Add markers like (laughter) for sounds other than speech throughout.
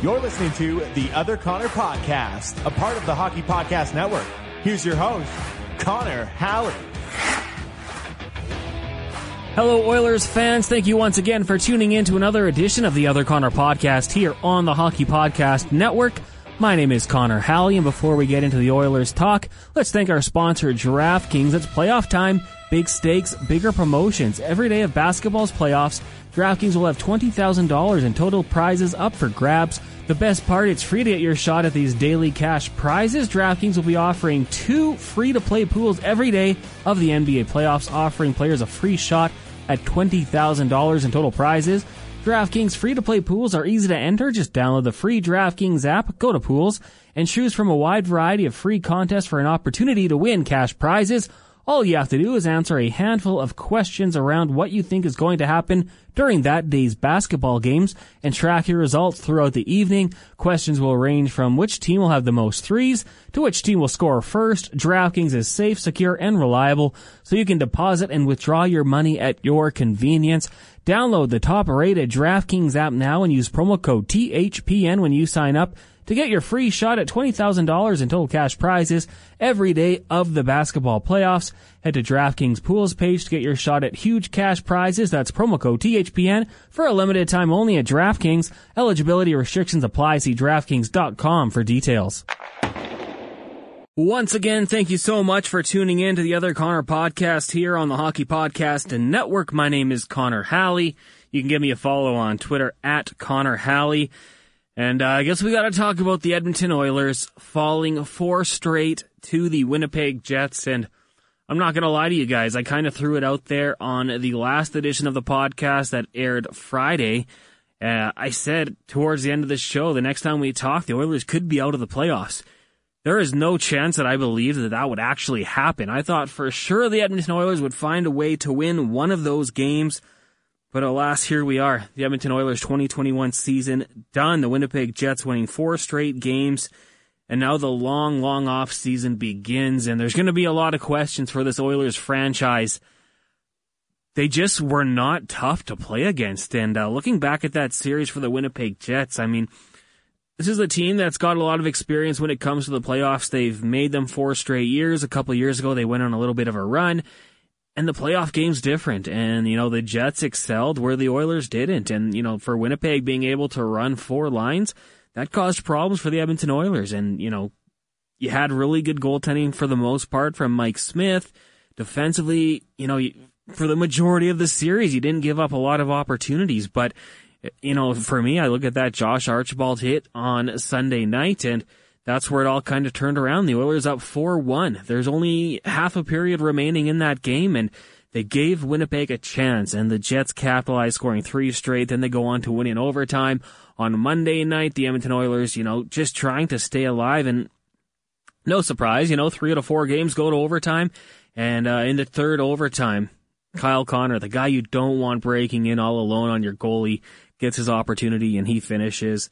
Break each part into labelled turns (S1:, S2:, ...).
S1: You're listening to the Other Connor Podcast, a part of the Hockey Podcast Network. Here's your host, Connor Halley.
S2: Hello, Oilers fans. Thank you once again for tuning in to another edition of the Other Connor podcast here on the Hockey Podcast Network. My name is Connor Halley, and before we get into the Oilers talk, let's thank our sponsor, DraftKings. It's playoff time, big stakes, bigger promotions. Every day of basketball's playoffs, DraftKings will have $20,000 in total prizes up for grabs. The best part, it's free to get your shot at these daily cash prizes. DraftKings will be offering two free to play pools every day of the NBA playoffs, offering players a free shot at $20,000 in total prizes. DraftKings free to play pools are easy to enter. Just download the free DraftKings app, go to pools, and choose from a wide variety of free contests for an opportunity to win cash prizes. All you have to do is answer a handful of questions around what you think is going to happen during that day's basketball games and track your results throughout the evening. Questions will range from which team will have the most threes to which team will score first. DraftKings is safe, secure, and reliable, so you can deposit and withdraw your money at your convenience. Download the top rated DraftKings app now and use promo code THPN when you sign up to get your free shot at $20,000 in total cash prizes every day of the basketball playoffs. Head to DraftKings Pools page to get your shot at huge cash prizes. That's promo code THPN for a limited time only at DraftKings. Eligibility restrictions apply. See DraftKings.com for details. Once again, thank you so much for tuning in to the Other Connor podcast here on the Hockey Podcast and Network. My name is Connor Halley. You can give me a follow on Twitter at Connor Halley. And uh, I guess we got to talk about the Edmonton Oilers falling four straight to the Winnipeg Jets. And I'm not going to lie to you guys. I kind of threw it out there on the last edition of the podcast that aired Friday. Uh, I said towards the end of the show, the next time we talk, the Oilers could be out of the playoffs. There is no chance that I believe that that would actually happen. I thought for sure the Edmonton Oilers would find a way to win one of those games. But alas, here we are. The Edmonton Oilers 2021 season done. The Winnipeg Jets winning four straight games. And now the long, long off season begins. And there's going to be a lot of questions for this Oilers franchise. They just were not tough to play against. And uh, looking back at that series for the Winnipeg Jets, I mean, this is a team that's got a lot of experience when it comes to the playoffs. They've made them four straight years. A couple years ago, they went on a little bit of a run and the playoff game's different. And, you know, the Jets excelled where the Oilers didn't. And, you know, for Winnipeg being able to run four lines, that caused problems for the Edmonton Oilers. And, you know, you had really good goaltending for the most part from Mike Smith. Defensively, you know, for the majority of the series, you didn't give up a lot of opportunities. But, you know, for me, I look at that Josh Archibald hit on Sunday night and, that's where it all kind of turned around. The Oilers up 4-1. There's only half a period remaining in that game and they gave Winnipeg a chance and the Jets capitalized scoring three straight. Then they go on to win in overtime on Monday night. The Edmonton Oilers, you know, just trying to stay alive and no surprise, you know, three out of four games go to overtime. And, uh, in the third overtime, Kyle Connor, the guy you don't want breaking in all alone on your goalie, gets his opportunity and he finishes.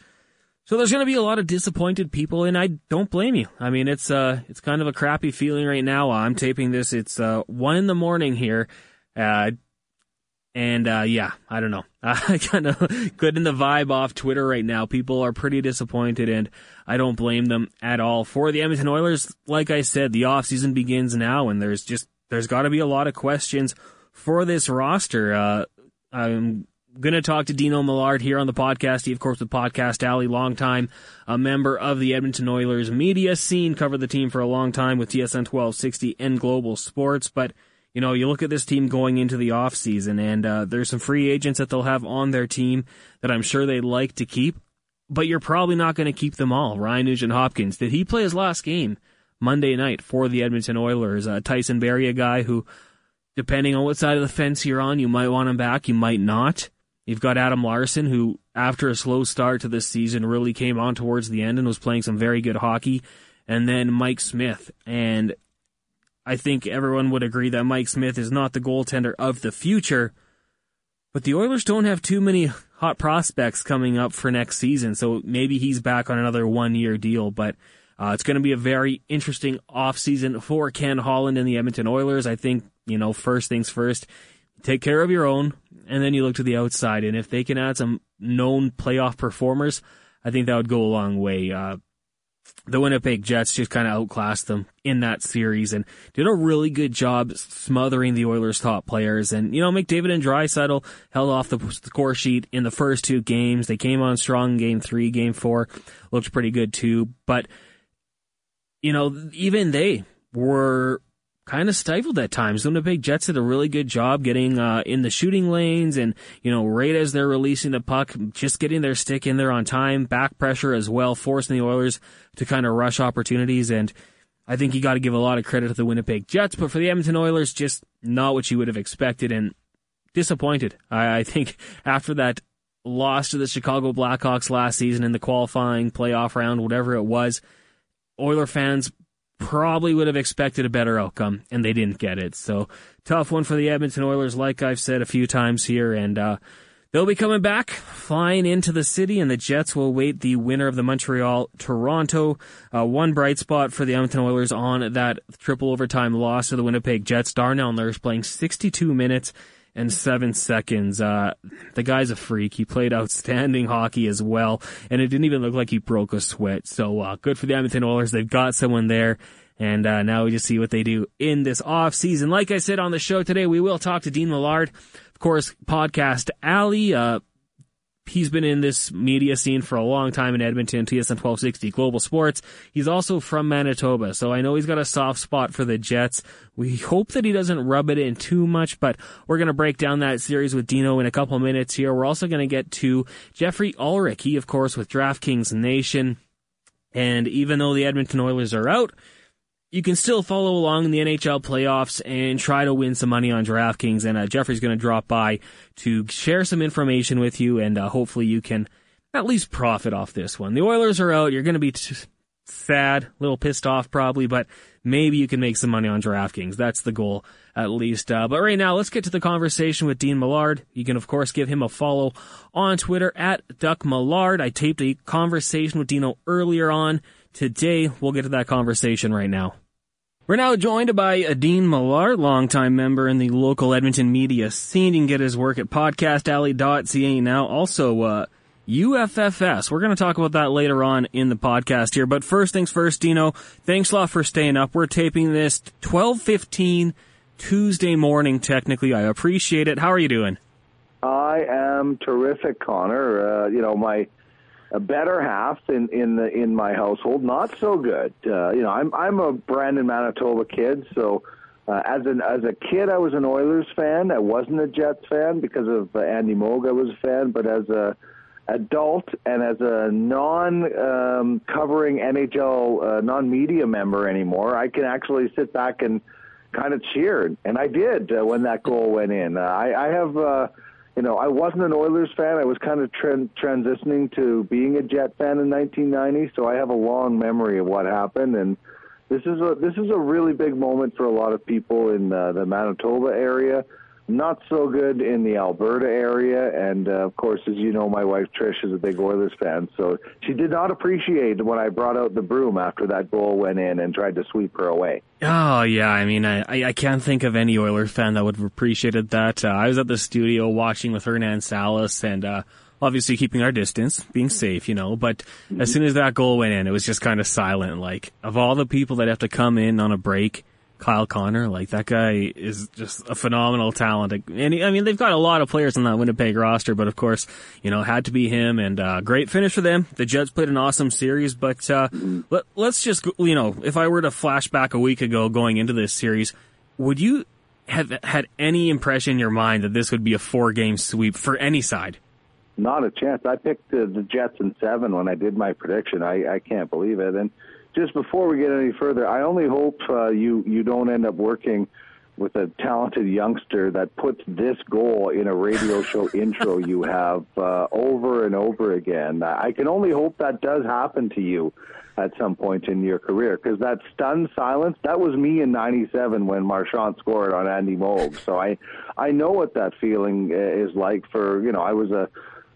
S2: So there's going to be a lot of disappointed people, and I don't blame you. I mean, it's uh, it's kind of a crappy feeling right now. I'm taping this. It's uh, one in the morning here, uh, and uh, yeah, I don't know. (laughs) I kind of getting the vibe off Twitter right now. People are pretty disappointed, and I don't blame them at all. For the Edmonton Oilers, like I said, the off season begins now, and there's just there's got to be a lot of questions for this roster. Uh, I'm going to talk to Dino Millard here on the podcast. He, of course, with Podcast Alley, longtime a member of the Edmonton Oilers media scene, covered the team for a long time with TSN 1260 and Global Sports. But, you know, you look at this team going into the offseason, and uh, there's some free agents that they'll have on their team that I'm sure they'd like to keep, but you're probably not going to keep them all. Ryan Nugent Hopkins, did he play his last game Monday night for the Edmonton Oilers? Uh, Tyson Barrie, a guy who, depending on what side of the fence you're on, you might want him back, you might not. You've got Adam Larson, who, after a slow start to this season, really came on towards the end and was playing some very good hockey. And then Mike Smith. And I think everyone would agree that Mike Smith is not the goaltender of the future. But the Oilers don't have too many hot prospects coming up for next season, so maybe he's back on another one year deal. But uh, it's going to be a very interesting offseason for Ken Holland and the Edmonton Oilers. I think, you know, first things first, take care of your own, and then you look to the outside. And if they can add some known playoff performers, I think that would go a long way. Uh, the Winnipeg Jets just kind of outclassed them in that series and did a really good job smothering the Oilers' top players. And, you know, McDavid and Draisaitl held off the score sheet in the first two games. They came on strong game three, game four, looked pretty good too. But, you know, even they were kind of stifled at times. The Winnipeg Jets did a really good job getting uh, in the shooting lanes and, you know, right as they're releasing the puck, just getting their stick in there on time, back pressure as well, forcing the Oilers to kind of rush opportunities. And I think you got to give a lot of credit to the Winnipeg Jets, but for the Edmonton Oilers, just not what you would have expected and disappointed. I, I think (laughs) after that loss to the Chicago Blackhawks last season in the qualifying playoff round, whatever it was, Oiler fans probably would have expected a better outcome, and they didn't get it. So tough one for the Edmonton Oilers, like I've said a few times here, and uh, they'll be coming back, flying into the city, and the Jets will wait the winner of the Montreal Toronto. Uh, one bright spot for the Edmonton Oilers on that triple overtime loss to the Winnipeg Jets. Darnell Nurse playing 62 minutes and seven seconds. Uh, the guy's a freak. He played outstanding hockey as well, and it didn't even look like he broke a sweat. So uh, good for the Edmonton Oilers. They've got someone there. And uh, now we just see what they do in this off season. Like I said on the show today, we will talk to Dean Millard, of course, podcast Alley. Uh, He's been in this media scene for a long time in Edmonton, TSN 1260 Global Sports. He's also from Manitoba, so I know he's got a soft spot for the Jets. We hope that he doesn't rub it in too much, but we're going to break down that series with Dino in a couple minutes here. We're also going to get to Jeffrey Ulrich. He, of course, with DraftKings Nation. And even though the Edmonton Oilers are out, you can still follow along in the NHL playoffs and try to win some money on DraftKings. And uh, Jeffrey's going to drop by to share some information with you, and uh, hopefully you can at least profit off this one. The Oilers are out. You're going to be t- sad, a little pissed off probably, but maybe you can make some money on DraftKings. That's the goal, at least. Uh, but right now, let's get to the conversation with Dean Millard. You can, of course, give him a follow on Twitter at Duck Millard. I taped a conversation with Dino earlier on today. We'll get to that conversation right now. We're now joined by Dean Millard, longtime member in the local Edmonton media scene. You can get his work at podcastalley.ca now. Also, uh, UFFS. We're going to talk about that later on in the podcast here. But first things first, Dino, thanks a lot for staying up. We're taping this 1215 Tuesday morning, technically. I appreciate it. How are you doing?
S3: I am terrific, Connor. Uh, you know, my a better half in in the in my household. Not so good. Uh, you know, I'm I'm a Brandon, Manitoba kid, so. Uh, as an as a kid, I was an Oilers fan. I wasn't a Jets fan because of uh, Andy Moog. I was a fan, but as a adult and as a non um, covering NHL uh, non media member anymore, I can actually sit back and kind of cheer, and I did uh, when that goal went in. Uh, I, I have. Uh, you know, I wasn't an Oilers fan. I was kind of tra- transitioning to being a Jet fan in 1990, so I have a long memory of what happened. And this is a this is a really big moment for a lot of people in uh, the Manitoba area not so good in the Alberta area. And uh, of course, as you know, my wife Trish is a big Oilers fan, so she did not appreciate when I brought out the broom after that goal went in and tried to sweep her away.
S2: Oh yeah, I mean, I I can't think of any Oilers fan that would have appreciated that. Uh, I was at the studio watching with Hernan Salas and. Uh, obviously keeping our distance, being safe, you know, but mm-hmm. as soon as that goal went in, it was just kind of silent. Like, of all the people that have to come in on a break, Kyle Connor. Like that guy is just a phenomenal talent. And he, I mean, they've got a lot of players on that Winnipeg roster, but of course, you know, had to be him and uh, great finish for them. The Jets played an awesome series, but uh, let, let's just, you know, if I were to flash back a week ago going into this series, would you have had any impression in your mind that this would be a four game sweep for any side?
S3: Not a chance. I picked the, the Jets in seven when I did my prediction. I, I can't believe it. And just before we get any further, I only hope uh, you you don't end up working with a talented youngster that puts this goal in a radio show (laughs) intro you have uh, over and over again. I can only hope that does happen to you at some point in your career because that stunned silence that was me in 97 when Marchand scored on Andy Moog so I I know what that feeling uh, is like for you know I was a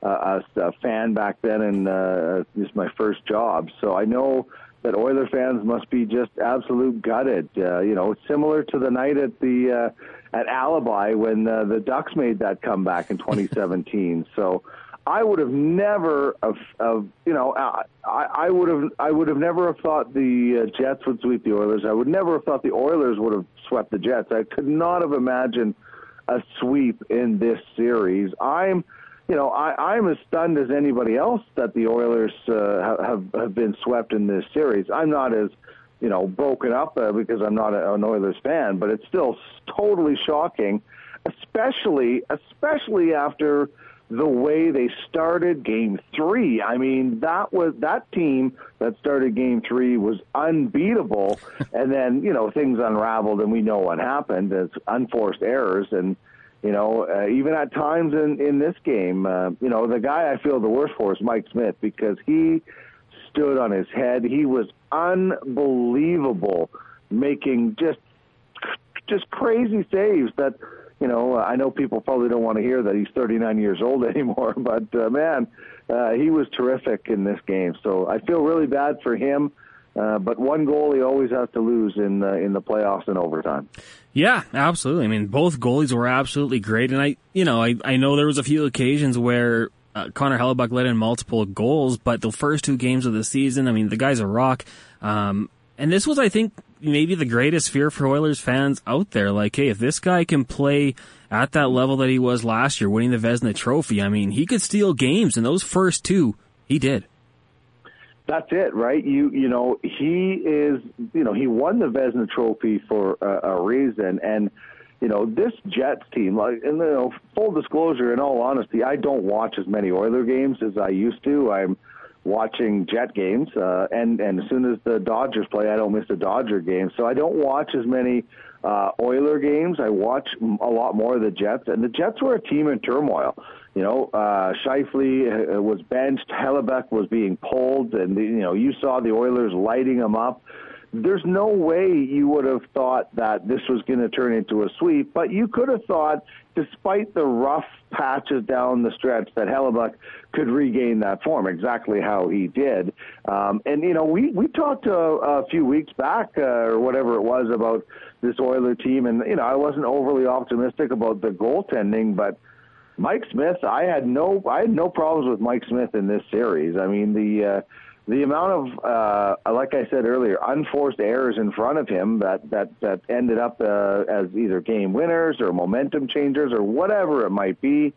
S3: a, a fan back then and uh, this is my first job so I know that Oiler fans must be just absolute gutted. Uh, you know, similar to the night at the uh, at Alibi when uh, the Ducks made that comeback in 2017. (laughs) so I would have never, of, of you know, I, I would have, I would have never have thought the uh, Jets would sweep the Oilers. I would never have thought the Oilers would have swept the Jets. I could not have imagined a sweep in this series. I'm, you know, I, I'm as stunned as anybody else that the Oilers uh, have have been swept in this series. I'm not as, you know, broken up uh, because I'm not a, an Oilers fan, but it's still totally shocking, especially especially after the way they started game three. I mean, that was that team that started game three was unbeatable, (laughs) and then you know things unraveled, and we know what happened. It's unforced errors, and you know uh, even at times in in this game, uh, you know the guy I feel the worst for is Mike Smith because he stood on his head. He was unbelievable, making just just crazy saves that you know, I know people probably don't want to hear that he's 39 years old (laughs) anymore, but uh, man, uh, he was terrific in this game. So I feel really bad for him. Uh, but one goal he always has to lose in the in the playoffs and overtime.
S2: Yeah, absolutely. I mean, both goalies were absolutely great, and I, you know, I I know there was a few occasions where uh, Connor Hellebuyck let in multiple goals, but the first two games of the season, I mean, the guy's a rock. Um, and this was, I think, maybe the greatest fear for Oilers fans out there. Like, hey, if this guy can play at that level that he was last year, winning the Vezina Trophy, I mean, he could steal games, and those first two, he did.
S3: That's it, right? You you know he is you know he won the Vezina Trophy for a, a reason, and you know this Jets team. Like, and you know, full disclosure, in all honesty, I don't watch as many Oiler games as I used to. I'm watching Jet games, uh, and and as soon as the Dodgers play, I don't miss a Dodger game. So I don't watch as many uh, Oiler games. I watch a lot more of the Jets, and the Jets were a team in turmoil. You know, uh, Scheifele uh, was benched, Hellebuyck was being pulled, and you know you saw the Oilers lighting him up. There's no way you would have thought that this was going to turn into a sweep, but you could have thought, despite the rough patches down the stretch, that Hellebuyck could regain that form, exactly how he did. Um, and, you know, we, we talked a, a few weeks back, uh, or whatever it was, about this Oiler team, and, you know, I wasn't overly optimistic about the goaltending, but Mike Smith, I had no, I had no problems with Mike Smith in this series. I mean, the, uh, the amount of, uh, like I said earlier, unforced errors in front of him that that that ended up uh, as either game winners or momentum changers or whatever it might be,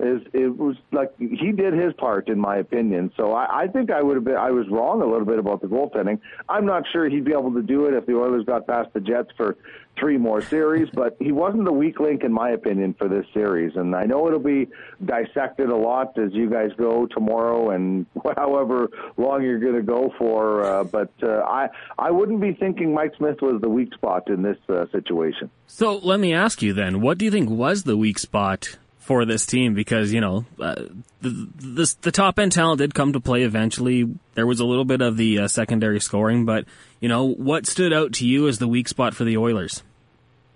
S3: is it was like he did his part in my opinion. So I, I think I would have been I was wrong a little bit about the goaltending. I'm not sure he'd be able to do it if the Oilers got past the Jets for three more series, but he wasn't the weak link in my opinion for this series. And I know it'll be dissected a lot as you guys go tomorrow and (laughs) however long you're going to go for. Uh, but uh, I I wouldn't be thinking Mike Smith was the weak spot in this uh, situation.
S2: So let me ask you then, what do you think was the weak spot for this team because you know uh, the, the, the top end talent did come to play eventually. There was a little bit of the uh, secondary scoring, but you know what stood out to you as the weak spot for the Oilers?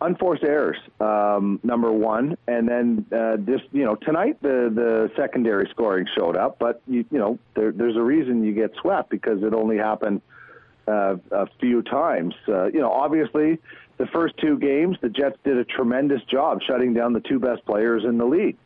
S3: Unforced errors, um, number one, and then uh, this you know tonight the the secondary scoring showed up, but you, you know there, there's a reason you get swept because it only happened uh, a few times. Uh, you know, obviously the first two games, the Jets did a tremendous job shutting down the two best players in the league.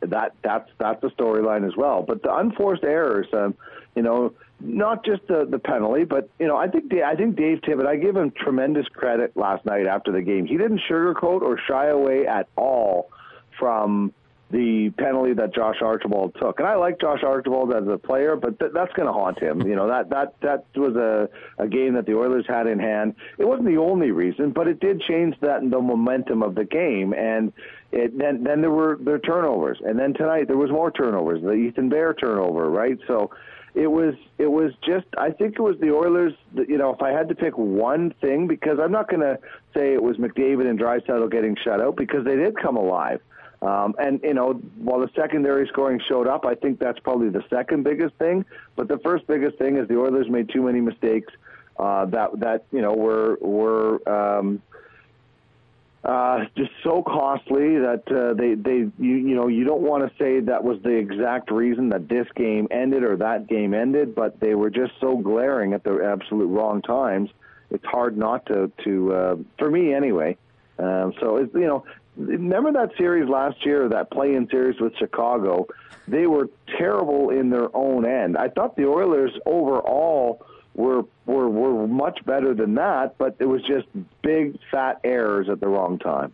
S3: That that's that's the storyline as well. But the unforced errors, um, you know, not just the the penalty, but you know, I think I think Dave Tippett, I give him tremendous credit last night after the game. He didn't sugarcoat or shy away at all from the penalty that Josh Archibald took. And I like Josh Archibald as a player, but th- that's going to haunt him. You know, that that that was a a game that the Oilers had in hand. It wasn't the only reason, but it did change that the momentum of the game and it then then there were there turnovers. And then tonight there was more turnovers, the Ethan Bear turnover, right? So it was it was just I think it was the Oilers. You know, if I had to pick one thing, because I'm not going to say it was McDavid and Draisaitl getting shut out because they did come alive. Um, and you know, while the secondary scoring showed up, I think that's probably the second biggest thing. But the first biggest thing is the Oilers made too many mistakes uh, that that you know were were um, uh, just so costly that uh, they they you you know you don't want to say that was the exact reason that this game ended or that game ended, but they were just so glaring at the absolute wrong times. It's hard not to to uh, for me anyway. Um, so it's, you know remember that series last year, that play-in series with Chicago. They were terrible in their own end. I thought the Oilers overall were were were much better than that, but it was just big fat errors at the wrong time.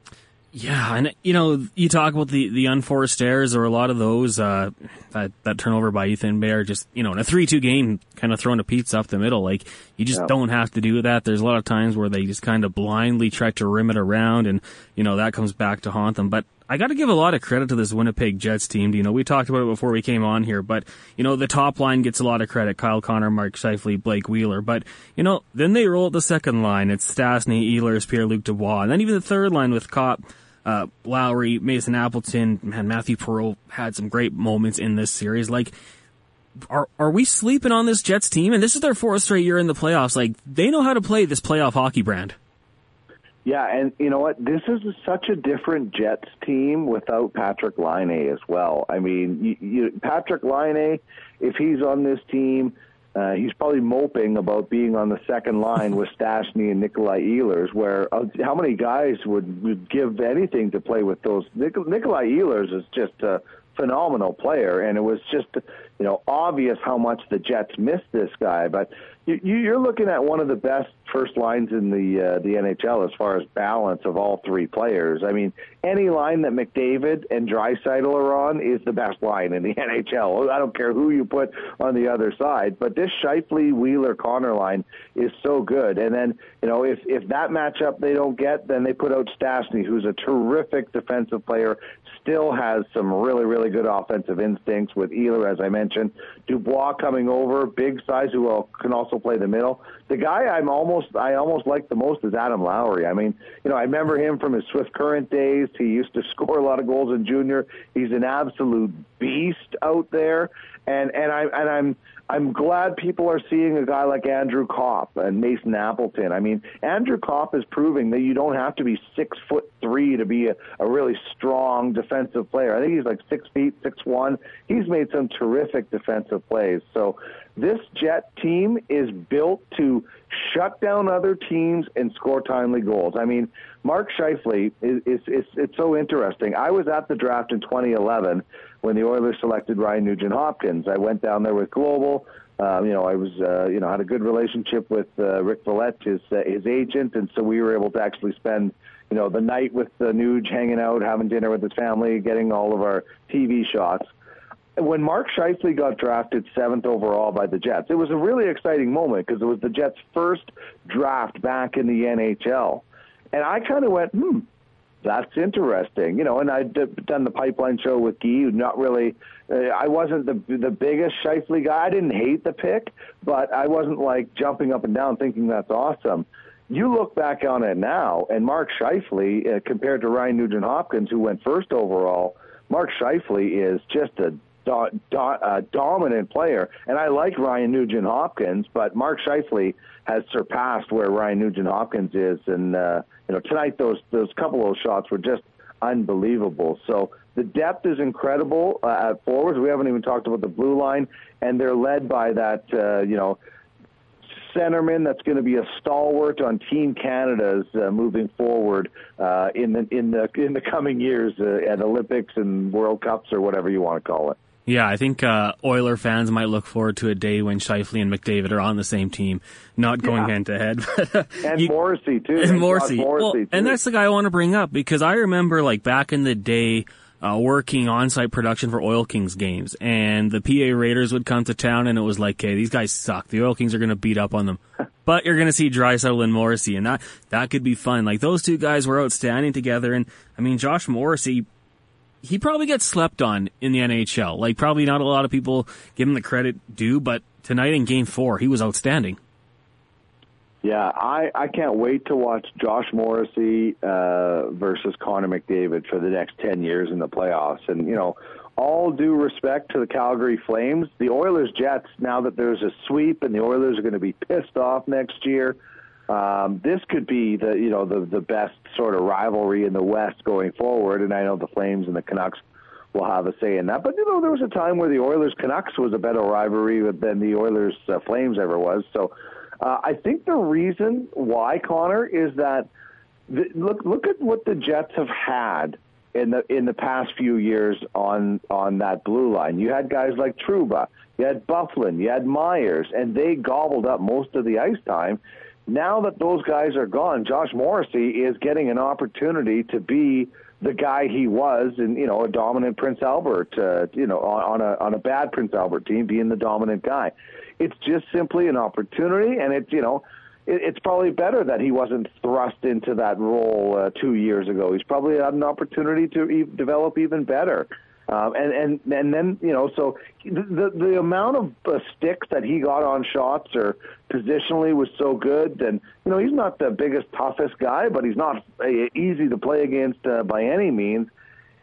S2: Yeah, and you know, you talk about the, the unforced errors or a lot of those, uh, that, that turnover by Ethan Bear, just, you know, in a 3-2 game, kind of throwing a pizza up the middle. Like, you just yeah. don't have to do that. There's a lot of times where they just kind of blindly try to rim it around and, you know, that comes back to haunt them. But I gotta give a lot of credit to this Winnipeg Jets team. You know, we talked about it before we came on here, but, you know, the top line gets a lot of credit. Kyle Connor, Mark Scheifele, Blake Wheeler. But, you know, then they roll at the second line. It's Stastny, Ehlers, Pierre-Luc Dubois. And then even the third line with Copp, uh, Lowry, Mason Appleton, man, Matthew Perreault had some great moments in this series. Like, are are we sleeping on this Jets team? And this is their fourth straight year in the playoffs. Like, they know how to play this playoff hockey brand.
S3: Yeah, and you know what? This is such a different Jets team without Patrik Laine as well. I mean, you, you, Patrik Laine, if he's on this team, uh, he's probably moping about being on the second line with (laughs) Stastny and Nikolai Ehlers, where uh, how many guys would, would give anything to play with those? Nik- Nikolai Ehlers is just a phenomenal player, and it was just you know obvious how much the Jets missed this guy. But you, you're looking at one of the best first lines in the uh, the NHL as far as balance of all three players. I mean, any line that McDavid and Draisaitl are on is the best line in the (laughs) NHL. I don't care who you put on the other side, but this Scheifele Wheeler Connor line is so good. And then you know if if that matchup they don't get, then they put out Stastny, who's a terrific defensive player, still has some really really good offensive instincts with Ehlers, as I mentioned. Dubois coming over, big size who can also play the middle. The guy I'm almost I almost like the most is Adam Lowry. I mean, you know, I remember him from his Swift Current days. He used to (laughs) score a lot of goals in junior. He's an absolute beast out there, and and I and I'm I'm glad people are seeing a guy like Andrew Copp and Mason Appleton. I mean, Andrew Copp is proving that you don't have to be six foot three to be a, a really strong defensive player. I think he's like six feet, six one. He's made some terrific defensive plays. So this Jet team is built to shut down other teams and score timely goals. I mean, Mark Scheifele is, is, is it's so interesting. I was at the draft in 2011 when the Oilers selected Ryan Nugent Hopkins. I went down there with Global. Um, you know, I was, uh, you know, had a good relationship with uh, Rick Vallette, his uh, his agent, and so we were able to actually spend, you know, the night with the Nuge, hanging out, having dinner with his family, getting all of our TV shots. When Mark Scheifele got drafted seventh overall by the Jets, it was a really exciting moment because it was the Jets' first draft back in the NHL, and I kind of went, hmm, that's interesting. You know, and I'd done the pipeline show with Guy, not really, uh, I wasn't the the biggest Scheifele guy. I didn't hate the pick, but I wasn't like jumping up and down thinking that's awesome. You look back on it now, and Mark Scheifele, uh, compared to Ryan Nugent Hopkins, who went first overall, Mark Scheifele is just a do, do, uh, dominant player. And I like Ryan Nugent Hopkins, but Mark Scheifele has surpassed where Ryan Nugent Hopkins is. And uh, you know, tonight those those couple of shots were just unbelievable. So the depth is incredible uh, at forwards. We haven't even talked about the blue line, and they're led by that uh, you know centerman that's going to be a stalwart on Team Canada's uh, moving forward uh, in the in the in the coming years uh, at Olympics and World Cups or whatever you want to call it.
S2: Yeah, I think uh, Oiler fans might look forward to a day when Scheifele and McDavid are on the same team, not going hand to head. (laughs)
S3: And you, Morrissey too.
S2: And Morrissey. Morrissey well, too. And that's the guy I want to bring up because I remember like back in the day. Uh, working on-site production for Oil Kings games, and the PA Raiders would come to town, and it was like, "Okay, these guys suck. The Oil Kings are going to beat up on them." (laughs) but you're going to see Draisaitl and Morrissey, and that that could be fun. Like those two guys were outstanding together, and I mean, Josh Morrissey he probably gets slept on in the NHL. Like probably not a lot of people give him the credit due, but tonight in Game Four, he was outstanding.
S3: Yeah, I, I can't wait to watch Josh Morrissey uh, versus Connor McDavid for the next 10 years in the playoffs. And, you know, all due respect to the Calgary Flames, the Oilers Jets, now that there's a sweep and the Oilers are going to be pissed off next year, um, this could be the you know the the best sort of rivalry in the West going forward. And I know the Flames and the Canucks will have a say in that. But you know there was a time where the Oilers Canucks was a better rivalry than the Oilers uh, Flames ever was. So uh, I think the reason why Connor is that the, look look at what the Jets have had in the in the past few years on on that blue line. You had guys like Trouba, you had Byfuglien, you had Myers, and they gobbled up most of the ice time. Now that those guys are gone, Josh Morrissey is getting an opportunity to be the guy he was in you know a dominant Prince Albert uh, you know on, on a on a bad Prince Albert team being the dominant guy. It's just simply an opportunity, and it's you know it, it's probably better that he wasn't thrust into that role uh, two years ago. He's probably had an opportunity to e- develop even better. Um, and and and then you know, so the the amount of uh, sticks that he got on shots or positionally was so good. And you know, he's not the biggest, toughest guy, but he's not uh, easy to play against uh, by any means.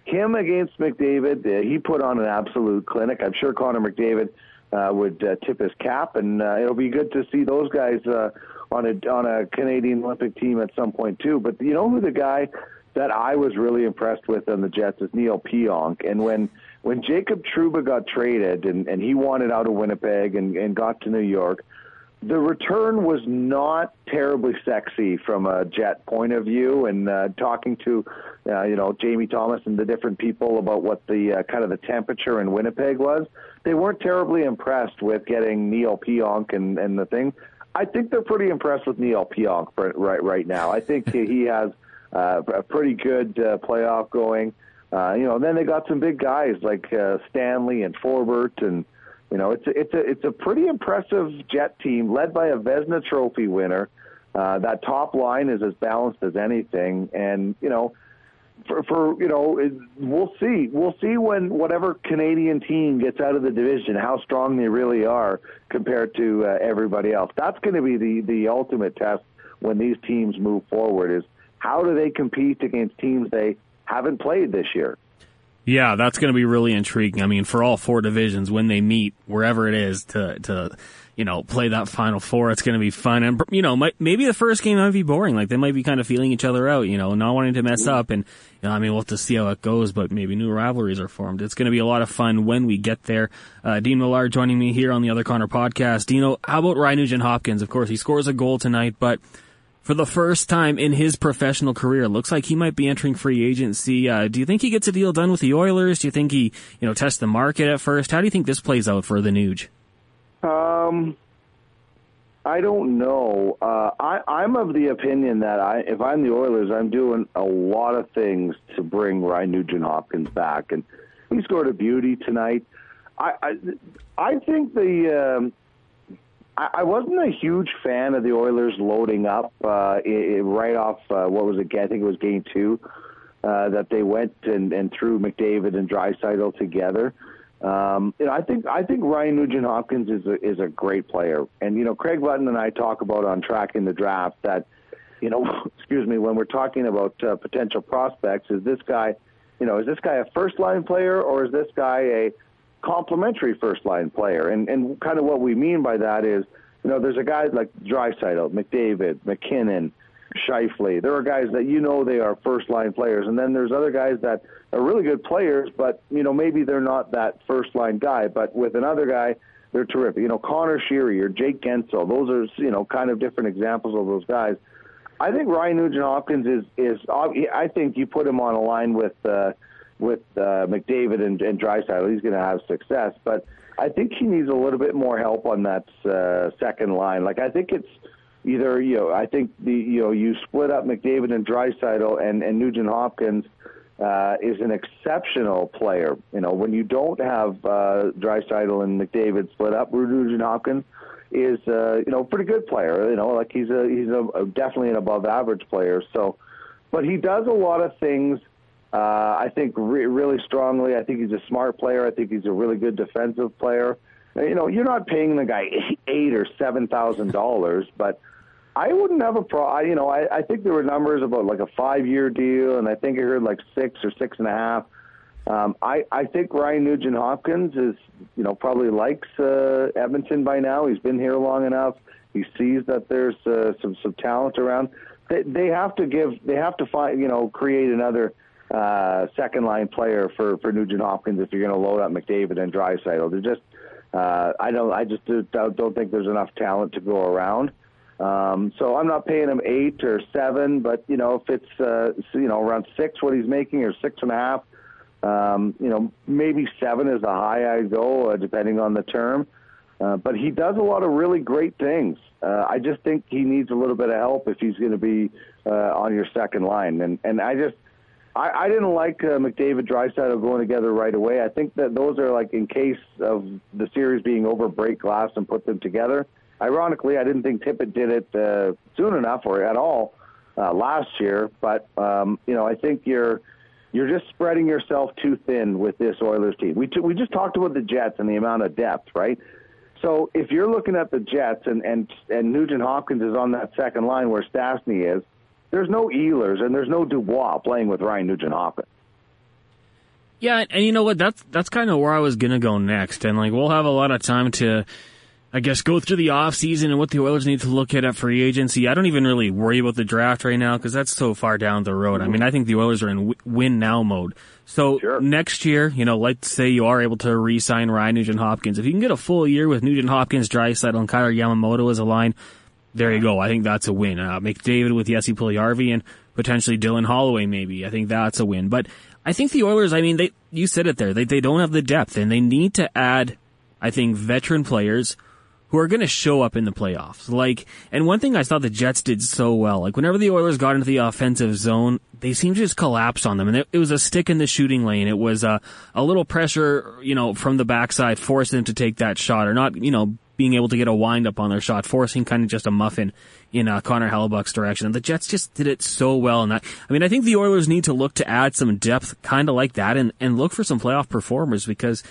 S3: Him against McDavid, uh, he put on an absolute clinic. I'm sure Connor McDavid uh, would uh, tip his cap, and uh, it'll be good to see those guys uh, on a on a Canadian Olympic team at some point too. But you know who the guy that I was really impressed with on the Jets is Neal Pionk. And when when Jacob Trouba got traded and, and he wanted out of Winnipeg and, and got to New York, the return was not terribly sexy from a Jet point of view. And uh, talking to uh, you know Jamie Thomas and the different people about what the uh, kind of the temperature in Winnipeg was, they weren't terribly impressed with getting Neal Pionk and, and the thing. I think they're pretty impressed with Neal Pionk right right now. I think he has uh, a pretty good uh, playoff going. Uh, you know, then they got some big guys like uh, Stanley and Forbort, and you know, it's a, it's a it's a pretty impressive Jet team led by a Vezina Trophy winner. Uh, that top line is as balanced as anything, and you know, for, for you know, it, we'll see. We'll see when whatever Canadian team gets out of the division how strong they really are compared to uh, everybody else. That's going to be the the ultimate test when these teams move forward. Is how do they compete against teams they haven't played this year?
S2: Yeah, that's going to be really intriguing. I mean, for all four divisions, when they meet, wherever it is, to to you know play that final four, it's going to be fun. And you know, might, maybe the first game might be boring. Like they might be kind of feeling each other out. You know, not wanting to mess up. And you know, I mean, we'll have to see how it goes. But maybe new rivalries are formed. It's going to be a lot of fun when we get there. Uh, Dean Millard joining me here on the Other Connor podcast. Dino, how about Ryan Nugent Hopkins? Of course, he scores a goal tonight, but for the first time in his professional career. Looks like he might be entering free agency. Uh, do you think he gets a deal done with the Oilers? Do you think he, you know, tests the market at first? How do you think this plays out for the Nuge?
S3: Um, I don't know. Uh, I, I'm of the opinion that I, if I'm the Oilers, I'm doing a lot of things to bring Ryan Nugent Hopkins back, and he scored a beauty tonight. I, I, I think the um, I, wasn't a huge fan of the Oilers loading up uh, it, right off. Uh, what was it? I think it was game two uh, that they went and, and threw McDavid and Draisaitl together. Um, you know, I think I think Ryan Nugent Hopkins is a, is a great player, and you know, Craig Button and I talk about on tracking the draft that, you know, (laughs) excuse me, when we're talking about uh, potential prospects, is this guy, you know, is this guy a first line player or is this guy a complementary first line player. And and kind of what we mean by that is, you know, there's a guy like Draisaitl, McDavid, MacKinnon, Scheifele. There are guys that you know they are first line players, and then there's other guys that are really good players, but you know maybe they're not that first line guy. But with another guy, they're terrific. You know, Connor Sheary or Jake Guentzel. Those are you know kind of different examples of those guys. I think Ryan Nugent Hopkins is is. I think you put him on a line with. Uh, with uh, McDavid and, and Draisaitl, he's going to have success. But I think he needs a little bit more help on that uh, second line. Like I think it's either you know I think the you know you split up McDavid and Draisaitl and and Nugent Hopkins uh, is an exceptional player. You know when you don't have uh, Draisaitl and McDavid split up, Nugent Hopkins is uh, you know pretty good player. You know like he's a he's a, a definitely an above average player. So, but he does a lot of things uh, I think re- really strongly. I think he's a smart player. I think he's a really good defensive player. You know, you're not paying the guy (laughs) eight or seven thousand dollars, but I wouldn't have a pro. You know, I, I think there were numbers about like a five-year deal, and I think I heard like six or six and a half. Um, I I think Ryan Nugent Hopkins is you know probably likes uh, Edmonton by now. He's been here long enough. He sees that there's uh, some some talent around. They they have to give. They have to find you know create another uh, second line player for for Nugent Hopkins if you're going to load up McDavid and Draisaitl. They're just uh, I don't I just don't, don't think there's enough talent to go around. Um, so I'm not paying him eight or seven, but you know if it's uh, you know around six what he's making or six and a half, um, you know maybe seven is the high I go uh, depending on the term. Uh, but he does a lot of really great things. Uh, I just think he needs a little bit of help if he's going to be uh, on your second line. And and I just I, I didn't like uh, McDavid Draisaitl going together right away. I think that those are like in case of the series being over, break glass and put them together. Ironically, I didn't think Tippett did it uh, soon enough or at all uh, last year. But um, you know, I think you're you're just spreading yourself too thin with this Oilers team. We t- we just talked about the Jets and the amount of depth, right? So if you're looking at the Jets and and and Nugent Hopkins is on that second line where Stastny is, there's no Ehlers and there's no Dubois playing with Ryan Nugent Hopkins.
S2: Yeah, and you know what? That's that's kind of where I was gonna go next, and like we'll have a lot of time to I guess go through the off season and what the Oilers need to look at at free agency. I don't even really worry about the draft right now because that's so far down the road. I mean, I think the Oilers are in win now mode. So
S3: Sure.
S2: next year, you know, let's say you are able to re-sign Ryan Nugent Hopkins. If you can get a full year with Nugent Hopkins, Draisaitl, and Kailer Yamamoto as a line, there you go. I think that's a win. Uh, McDavid with Jesse Puljujarvi and potentially Dylan Holloway maybe. I think that's a win. But I think the Oilers, I mean, they, you said it there. They, they don't have the depth and they need to add, I think, veteran players who are going to show up in the playoffs. Like, and one thing I thought the Jets did so well, like whenever the Oilers got into the offensive zone, they seemed to just collapse on them. And it, it was a stick in the shooting lane. It was a, a little pressure, you know, from the backside, forced them to take that shot or not, you know, being able to get a wind up on their shot, forcing kind of just a muffin in uh, Connor Hellebuyck's direction. And the Jets just did it so well. And that, I mean, I think the Oilers need to look to add some depth kind of like that and, and look for some playoff performers because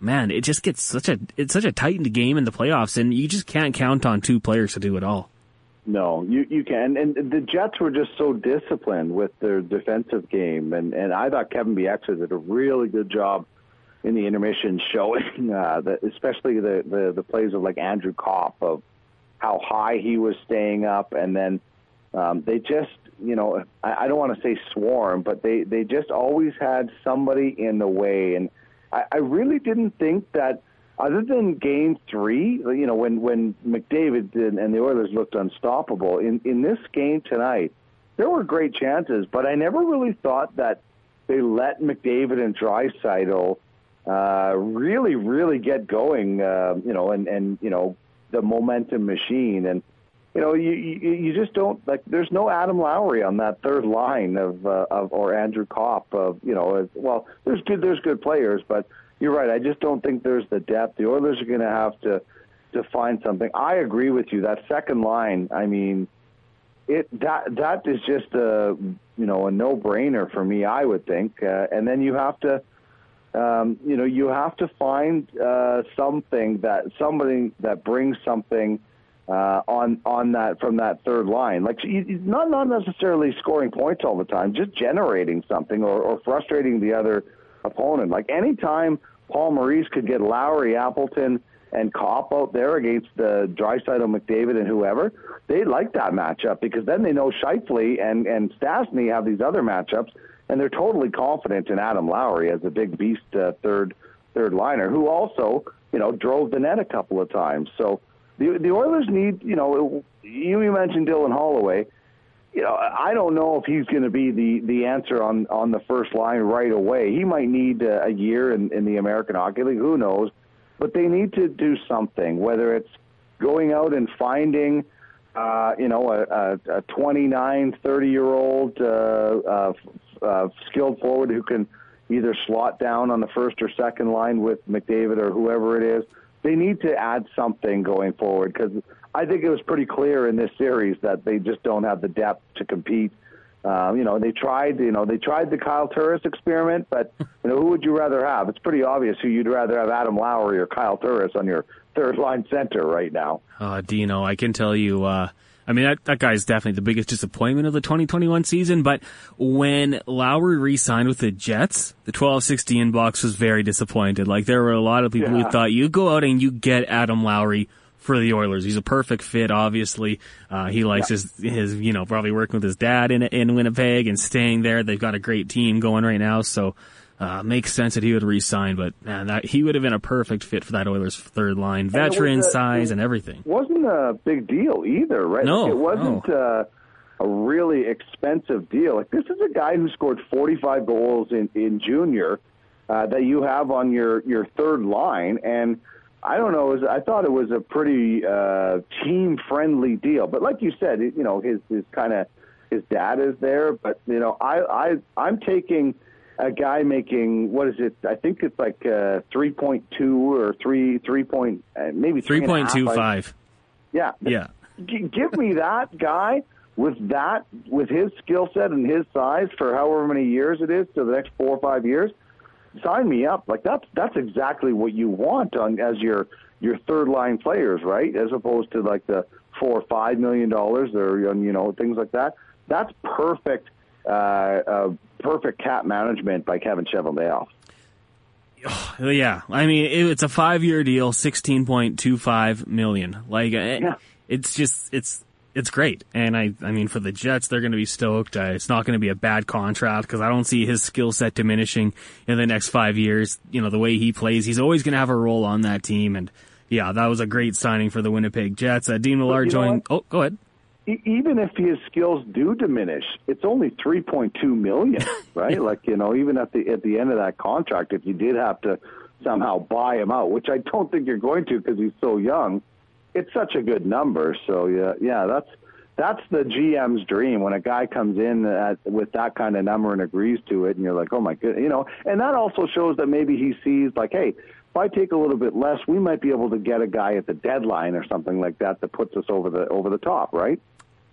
S2: man, it just gets such a it's such a tightened game in the playoffs, and you just can't count on two players to do it all.
S3: No, you you can. And the Jets were just so disciplined with their defensive game, and and I thought Kevin Bieksa did a really good job in the intermission, (laughs) showing uh, that especially the, the the plays of like Andrew Copp of how high he was staying up, and then um, they just you know I, I don't want to say swarm, but they they just always had somebody in the way, and I, I really didn't think that other than game three, you know, when when McDavid did, and the Oilers looked unstoppable in in this game tonight, there were great chances, but I never really thought that they let McDavid and Draisaitl uh, really really get going, uh, you know, and and you know the momentum machine and. You know, you, you you just don't like. There's no Adam Lowry on that third line of uh, of or Andrew Copp of you know. Well, there's good there's good players, but you're right. I just don't think there's the depth. The Oilers are going to have to to find something. I agree with you. That second line, I mean, it that that is just a you know a no brainer for me. I would think, uh, and then you have to. Um, you know, you have to find uh, something that somebody that brings something uh, on on that from that third line. Like not not necessarily scoring points all the time, just generating something or, or frustrating the other opponent. Like anytime Paul Maurice could get Lowry, Appleton, and Copp out there against the Draisaitl, McDavid, and whoever, they like that matchup because then they know Scheifele and and Stastny have these other matchups, and they're totally confident in Adam Lowry as a big beast uh, third third liner who also you know drove the net a couple of times. So the the Oilers need you know you you mentioned Dylan Holloway you know, I don't know if he's going to be the the answer on on the first line right away. He might need a, a year in, in the American Hockey League. Who knows? But they need to do something. Whether it's going out and finding, uh, you know, a, a, a 29, 30 year old uh, uh, uh, skilled forward who can either slot down on the first or second line with McDavid or whoever it is. They need to add something going forward because I think it was pretty clear in this series that they just don't have the depth to compete. Um, you know, they tried. You know, they tried the Kyle Turris experiment, but you know, who would you rather have? It's pretty obvious who you'd rather have: Adam Lowry or Kyle Turris on your third line center right now.
S2: Uh, Dino, I can tell you, uh, I mean, that, that guy's definitely the biggest disappointment of the 2021 season, but when Lowry re-signed with the Jets, the 1260 inbox was very disappointed. Like, there were a lot of people who thought you go out and you get Adam Lowry for the Oilers. He's a perfect fit, obviously. Uh, he likes his, his, you know, probably working with his dad in, in Winnipeg and staying there. They've got a great team going right now, so, uh, makes sense that he would resign. But man, that he would have been a perfect fit for that Oilers third line, veteran
S3: a-
S2: size and everything.
S3: wasn't a big deal either, right?
S2: No,
S3: it wasn't uh, a really expensive deal. Like this is a guy who scored 45 goals in in junior uh, that you have on your your third line, and I don't know. Was, I thought it was a pretty uh, team friendly deal. But like you said, it, you know, his his kind of his dad is there, but you know, I I I'm taking a guy making what is it? I think it's like uh, three point two or three three point uh, maybe
S2: Three point two five.
S3: Yeah,
S2: Yeah.
S3: G- give me that guy with that with his skill set and his size for however many years it is to the next four or five years. Sign me up. Like that's that's exactly what you want on as your your third line players, right? As opposed to like the four or five million dollars or you know things like that. That's perfect. Uh, uh, perfect cap management by Kevin Cheveldayoff.
S2: Yeah, I mean it's a five-year deal, sixteen point two five million. Like,
S3: Yeah.
S2: it's just it's it's great, and I I mean for the Jets, they're going to be stoked. Uh, it's not going to be a bad contract because I don't see his skill set diminishing in the next five years. You know the way he plays, he's always going to have a role on that team, and yeah, that was a great signing for the Winnipeg Jets. Uh, Dean Millard
S3: you
S2: joined. Oh, go ahead.
S3: E- even if his skills do diminish, it's only three point two million, (laughs) right? Like you know, even at the at the end of that contract, if you did have to somehow buy him out, which I don't think you're going to because he's so young, it's such a good number. So yeah, yeah, that's that's the GM's dream when a guy comes in at, with that kind of number and agrees to it, and you're like, oh my good, you know, and that also shows that maybe he sees like, hey. If I take a little bit less, we might be able to get a guy at the deadline or something like that that puts us over the over the top, right?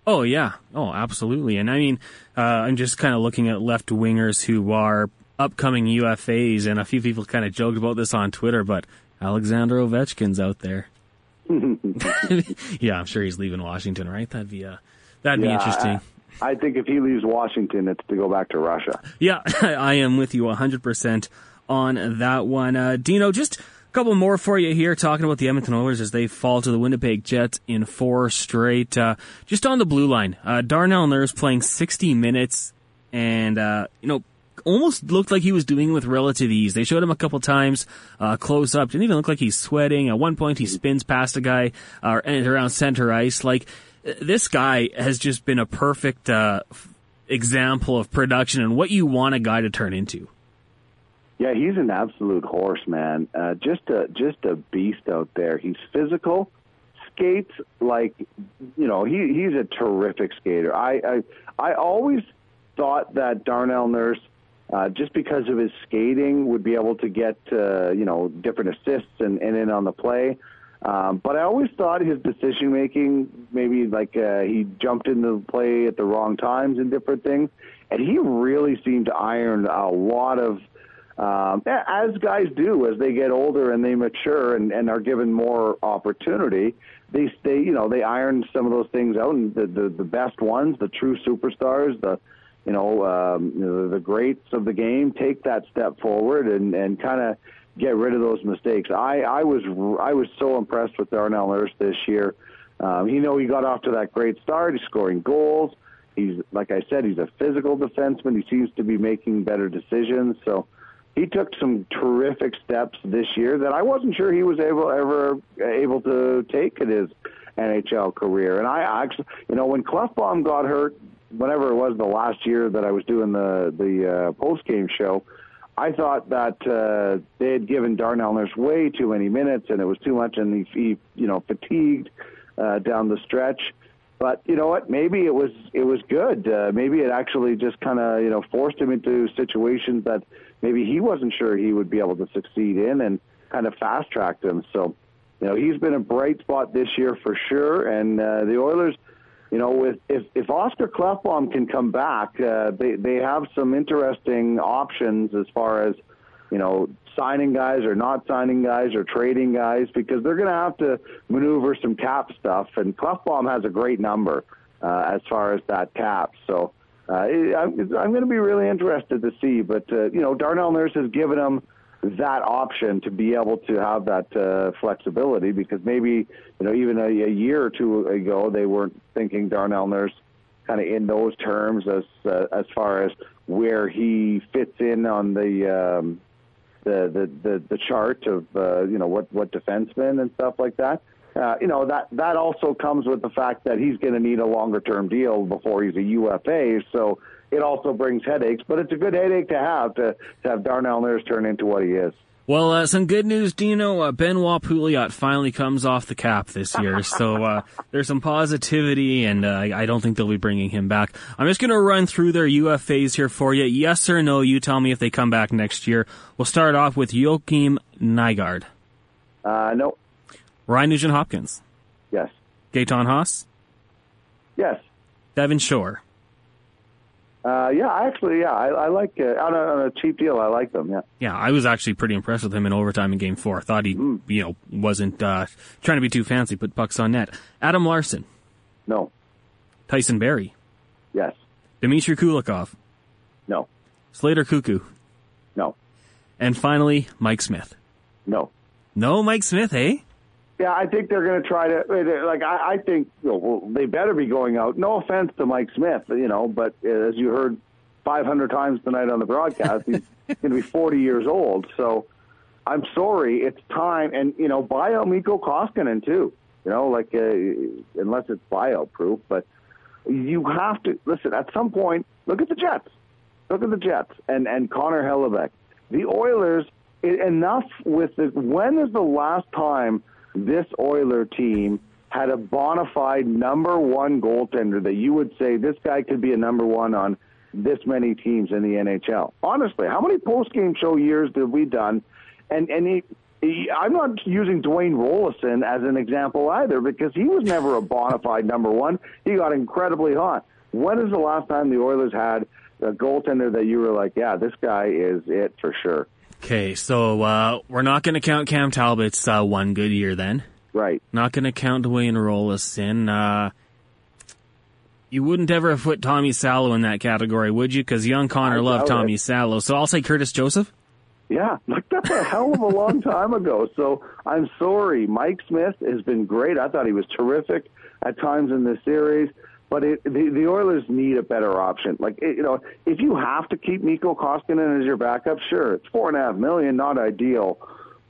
S2: Oh yeah, oh absolutely. And I mean, uh, I'm just kind of looking at left wingers who are upcoming UFAs, and a few people kind of joked about this on Twitter, but Alexander Ovechkin's out there. (laughs) yeah, I'm sure he's leaving Washington, right? That'd be uh, that'd be interesting.
S3: I, I think if he leaves Washington, it's to go back to Russia.
S2: Yeah, (laughs) I am with you 100% on that one. Uh, Dino, just a couple more for you here, talking about the Edmonton Oilers as they fall to the Winnipeg Jets in four straight. Uh, just on the blue line, uh, Darnell Nurse playing 60 minutes and, uh, you know, almost looked like he was doing it with relative ease. They showed him a couple times uh, close up. Didn't even look like he's sweating. At one point, he spins past a guy uh, around center ice. Like, this guy has just been a perfect uh, example of production and what you want a guy to turn into.
S3: Yeah, he's an absolute horse, man. Uh, just a just a beast out there. He's physical, skates like you know he he's a terrific skater. I I, I always thought that Darnell Nurse. Uh, just because of his skating, would be able to get uh, you know different assists and, and in on the play. Um, but I always thought his decision making, maybe like uh, he jumped into the play at the wrong times and different things, and he really seemed to iron a lot of, um, as guys do as they get older and they mature and, and are given more opportunity. They stay, you know, they iron some of those things out, and the the, the best ones, the true superstars, the you know, um, you know, the greats of the game take that step forward and, and kind of get rid of those mistakes. I, I was I was so impressed with Darnell Nurse this year. Um, you know, he got off to that great start. He's scoring goals. He's like I said, he's a physical defenseman. He seems to be making better decisions. So he took some terrific steps this year that I wasn't sure he was able ever able to take in his NHL career. And I actually, you know, when Klefbom got hurt, whenever it was the last year that I was doing the the uh, post game show, I thought that uh, they had given Darnell Nurse way too many minutes, and it was too much, and he, he you know fatigued uh, down the stretch. But you know what? Maybe it was it was good. Uh, maybe it actually just kind of you know forced him into situations that maybe he wasn't sure he would be able to succeed in, and kind of fast tracked him. So, you know, he's been a bright spot this year for sure. And uh, the Oilers, you know, with if if Oscar Klefbom can come back, uh, they they have some interesting options as far as you know signing guys or not signing guys or trading guys because they're going to have to maneuver some cap stuff. And Klefbom has a great number uh, as far as that cap. So uh, I'm, I'm going to be really interested to see. But uh, you know, Darnell Nurse has given them that option to be able to have that uh, flexibility because maybe you know even a, a year or two ago they weren't thinking Darnell Nurse kind of in those terms as uh, as far as where he fits in on the um, the, the the the chart of uh, you know what what defensemen and stuff like that. Uh, you know that that also comes with the fact that he's going to need a longer term deal before he's a UFA. So it also brings headaches, but it's a good headache to have to, to have Darnell Nurse turn into what he is.
S2: Well, uh, some good news, Dino. Uh, Benoit Pouliot finally comes off the cap this year, (laughs) so uh, there's some positivity, and uh, I don't think they'll be bringing him back. I'm just going to run through their UFAs here for you. Yes or no? You tell me if they come back next year. We'll start off with Joakim Nygard.
S3: Uh, no.
S2: Ryan Nugent Hopkins.
S3: Yes.
S2: Gaetan Haas.
S3: Yes.
S2: Devin Shore.
S3: Uh, yeah, actually, yeah, I, I like uh, on, a, on a cheap deal. I like them. Yeah.
S2: Yeah, I was actually pretty impressed with him in overtime in Game Four. I thought he, mm. you know, wasn't uh, trying to be too fancy, put pucks on net. Adam Larsson.
S3: No.
S2: Tyson Barrie.
S3: Yes.
S2: Dmitry Kulikov.
S3: No.
S2: Slater Koekkoek.
S3: No.
S2: And finally, Mike Smith.
S3: No.
S2: No, Mike Smith, eh?
S3: Yeah, I think they're going to try to. Like, I, I think you know, well, they better be going out. No offense to Mike Smith, you know, but as you heard 500 times tonight on the broadcast, he's (laughs) going to be 40 years old. So I'm sorry, it's time. And you know, buy out Mikko Koskinen too. You know, like uh, unless it's buyout proof, but you have to listen. At some point, look at the Jets. Look at the Jets and and Connor Hellebuyck. The Oilers. Enough with the. When is the last time? This Oiler team had a bona fide number one goaltender that you would say this guy could be a number one on this many teams in the NHL. Honestly, how many post game show years did we done? And and he, he, I'm not using Dwayne Roloson as an example either because he was never a bona fide number one. He got incredibly hot. When is the last time the Oilers had a goaltender that you were like, yeah, this guy is it for sure?
S2: Okay, so uh, we're not going to count Cam Talbot's uh, one good year then.
S3: Right.
S2: Not going to count Dwayne Roloson. Uh, you wouldn't ever have put Tommy Salo in that category, would you? Because young Connor I loved Tommy it. Salo. So I'll say Curtis Joseph.
S3: Yeah, (laughs) like that's a hell of a long time ago. So I'm sorry. Mike Smith has been great. I thought he was terrific at times in this series. But it, the, the Oilers need a better option. Like it, you know, if you have to keep Mikko Koskinen as your backup, sure, it's four and a half million, not ideal.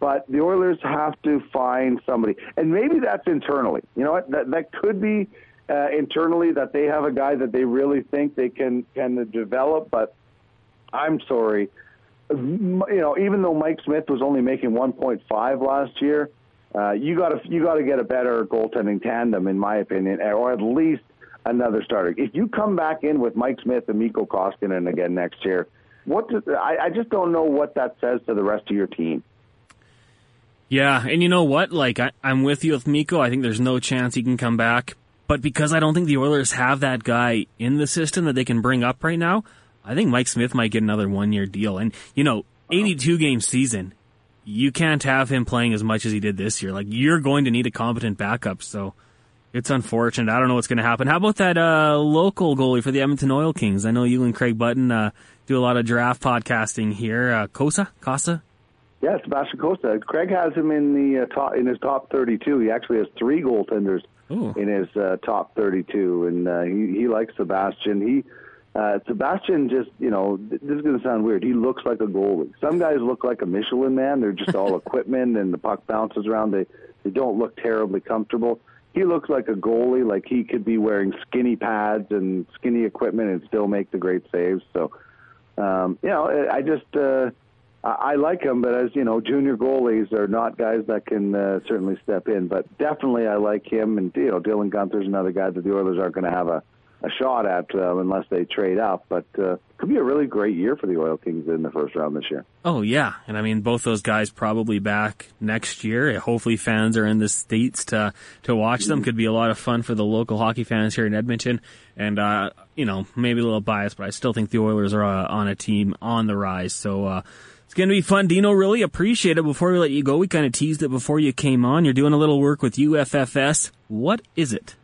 S3: But the Oilers have to find somebody, and maybe that's internally. You know what? That that could be uh, internally that they have a guy that they really think they can can develop. But I'm sorry, you know, even though Mike Smith was only making 1.5 last year, uh, you got to you got to get a better goaltending tandem, in my opinion, or at least another starter. If you come back in with Mike Smith and Mikko Koskinen again next year, what does, I, I just don't know what that says to the rest of your team.
S2: Yeah, and you know what? Like I, I'm with you with Mikko. I think there's no chance he can come back. But because I don't think the Oilers have that guy in the system that they can bring up right now, I think Mike Smith might get another one year deal. And you know, 82 game season, you can't have him playing as much as he did this year. Like you're going to need a competent backup. So it's unfortunate. I don't know what's going to happen. How about that uh, local goalie for the Edmonton Oil Kings? I know you and Craig Button uh, do a lot of draft podcasting here. Uh, Cossa, Cossa.
S3: Yeah, Sebastian Cossa. Craig has him in the uh, top in his top 32. He actually has three goaltenders Ooh. in his uh, top 32, and uh, he he likes Sebastian. He uh, Sebastian just, you know, this is going to sound weird. He looks like a goalie. Some guys look like a Michelin man. They're just all (laughs) equipment and the puck bounces around. They they don't look terribly comfortable he looks like a goalie, like he could be wearing skinny pads and skinny equipment and still make the great saves. So, um, you know, I just uh, I like him, but as you know, junior goalies are not guys that can uh, certainly step in. But definitely, I like him, and you know, Dylan Guenther's another guy that the Oilers aren't going to have a a shot at uh, unless they trade up. But uh, could be a really great year for the Oil Kings in the first round this year.
S2: Oh yeah, and I mean both those guys probably back next year. Hopefully, fans are in the states to to watch them. Could be a lot of fun for the local hockey fans here in Edmonton. And uh, you know, maybe a little biased, but I still think the Oilers are uh, on a team on the rise. So. Uh, it's going to be fun. Dino, really appreciate it. Before we let you go, we kind of teased it before you came on. You're doing a little work with UFFS. What is it?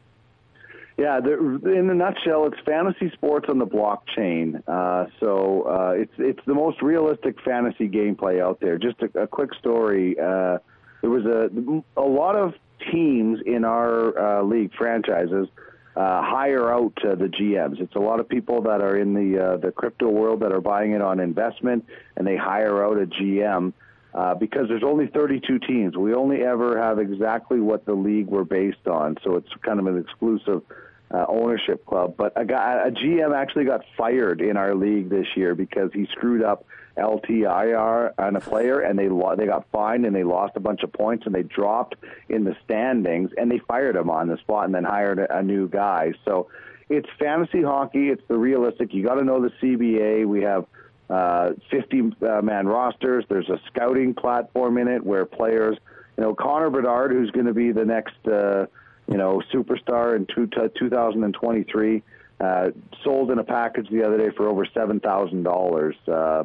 S3: Yeah, in a nutshell, it's fantasy sports on the blockchain. Uh, so uh, it's it's the most realistic fantasy gameplay out there. Just a, a quick story. Uh, there was a a lot of teams in our uh, league franchises uh, hire out the GMs. It's a lot of people that are in the uh, the crypto world that are buying it on investment, and they hire out a GM uh, because there's only 32 teams. We only ever have exactly what the league we're based on, so it's kind of an exclusive uh, ownership club. But a, guy, a GM actually got fired in our league this year because he screwed up LTIR on a player, and they lo- they got fined and they lost a bunch of points and they dropped in the standings, and they fired him on the spot and then hired a, a new guy. So it's fantasy hockey. It's the realistic. You got to know the CBA. We have uh, 50 uh, man rosters. There's a scouting platform in it where players, you know, Connor Bedard, who's going to be the next, uh, you know, superstar in two, 2023 uh, sold in a package the other day for over seven thousand uh, dollars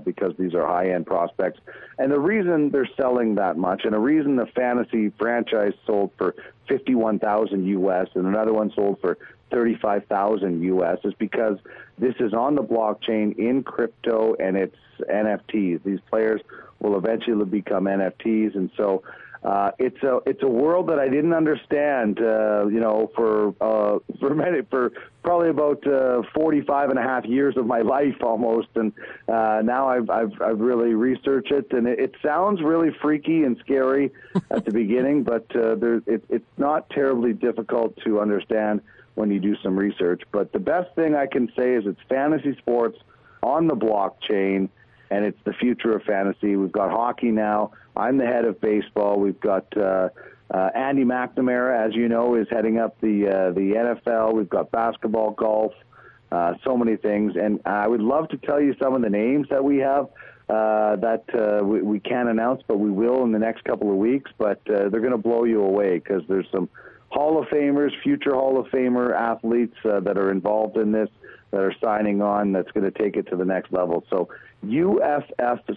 S3: because these are high end prospects. And the reason they're selling that much, and the reason the fantasy franchise sold for fifty one thousand US and another one sold for thirty five thousand US, is because this is on the blockchain in crypto and it's NFTs. These players will eventually become NFTs, and so uh, it's a it's a world that I didn't understand, uh, you know, for uh, (laughs) for many for probably about uh, 45 and a half years of my (laughs) life almost, and uh, now I've, I've I've really researched it, and it, it sounds really freaky and scary (laughs) at the beginning, but uh, there, it, it's not terribly difficult to understand when you do some research. But the best thing I can say is it's fantasy sports on the blockchain and it's the future of fantasy. We've got hockey now. I'm the head of baseball. We've got uh, uh, Andy McNamara, as you know, is heading up the uh, the NFL. We've got basketball, golf, uh, so many things, and I would love to tell you some of the names that we have uh, that uh, we, we can't announce, but we will in the next couple of weeks. But uh, they're going to blow you away because there's some Hall of Famers, future Hall of Famer athletes uh, that are involved in this that are signing on that's going to take it to the next level. So uffsports.com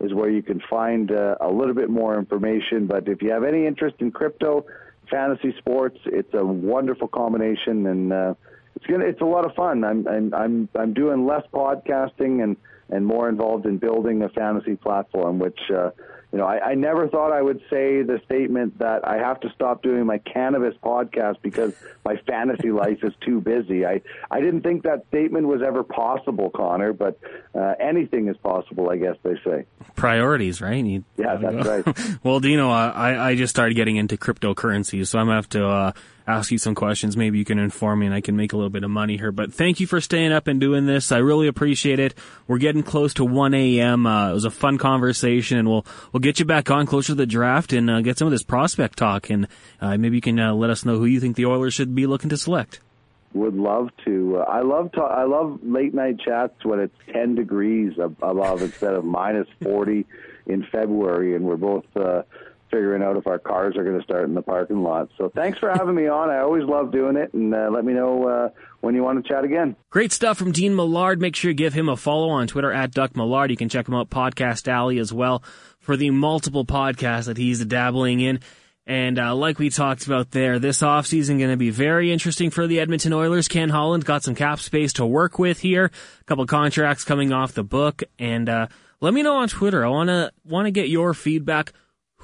S3: is where you can find uh, a little bit more information. But if you have any interest in crypto, fantasy sports, it's a wonderful combination, and uh, it's gonna it's a lot of fun. I'm I'm I'm I'm doing less podcasting and and more involved in building a fantasy platform, which. Uh, you know, I, I never thought I would say the statement that I have to stop doing my cannabis podcast because my fantasy (laughs) life is too busy. I, I didn't think that statement was ever possible, Connor, but uh, anything is possible, I guess they say.
S2: Priorities, right?
S3: You, yeah, that's right. (laughs)
S2: well, Dino, uh, I, I just started getting into cryptocurrency, so I'm going to have to uh, ask you some questions. Maybe you can inform me and I can make a little bit of money here. But thank you for staying up and doing this. I really appreciate it. We're getting close to 1 a.m. Uh, it was a fun conversation and we'll, we'll get you back on closer to the draft and uh, get some of this prospect talk. And uh, maybe you can uh, let us know who you think the Oilers should be looking to select.
S3: Would love to. Uh, I love I love late night chats when it's 10 degrees above instead of minus 40 in February, and we're both uh, figuring out if our cars are going to start in the parking lot. So thanks for having me on. I always love doing it, and uh, let me know uh, when you want to chat again.
S2: Great stuff from Dean Millard. Make sure you give him a follow on Twitter at Duck Millard. You can check him out Podcast Alley as well for the multiple podcasts that he's dabbling in. And uh, like we talked about there, this offseason going to be very interesting for the Edmonton Oilers. Ken Holland got some cap space to work with here. A couple contracts coming off the book, and uh, let me know on Twitter. I want to get your feedback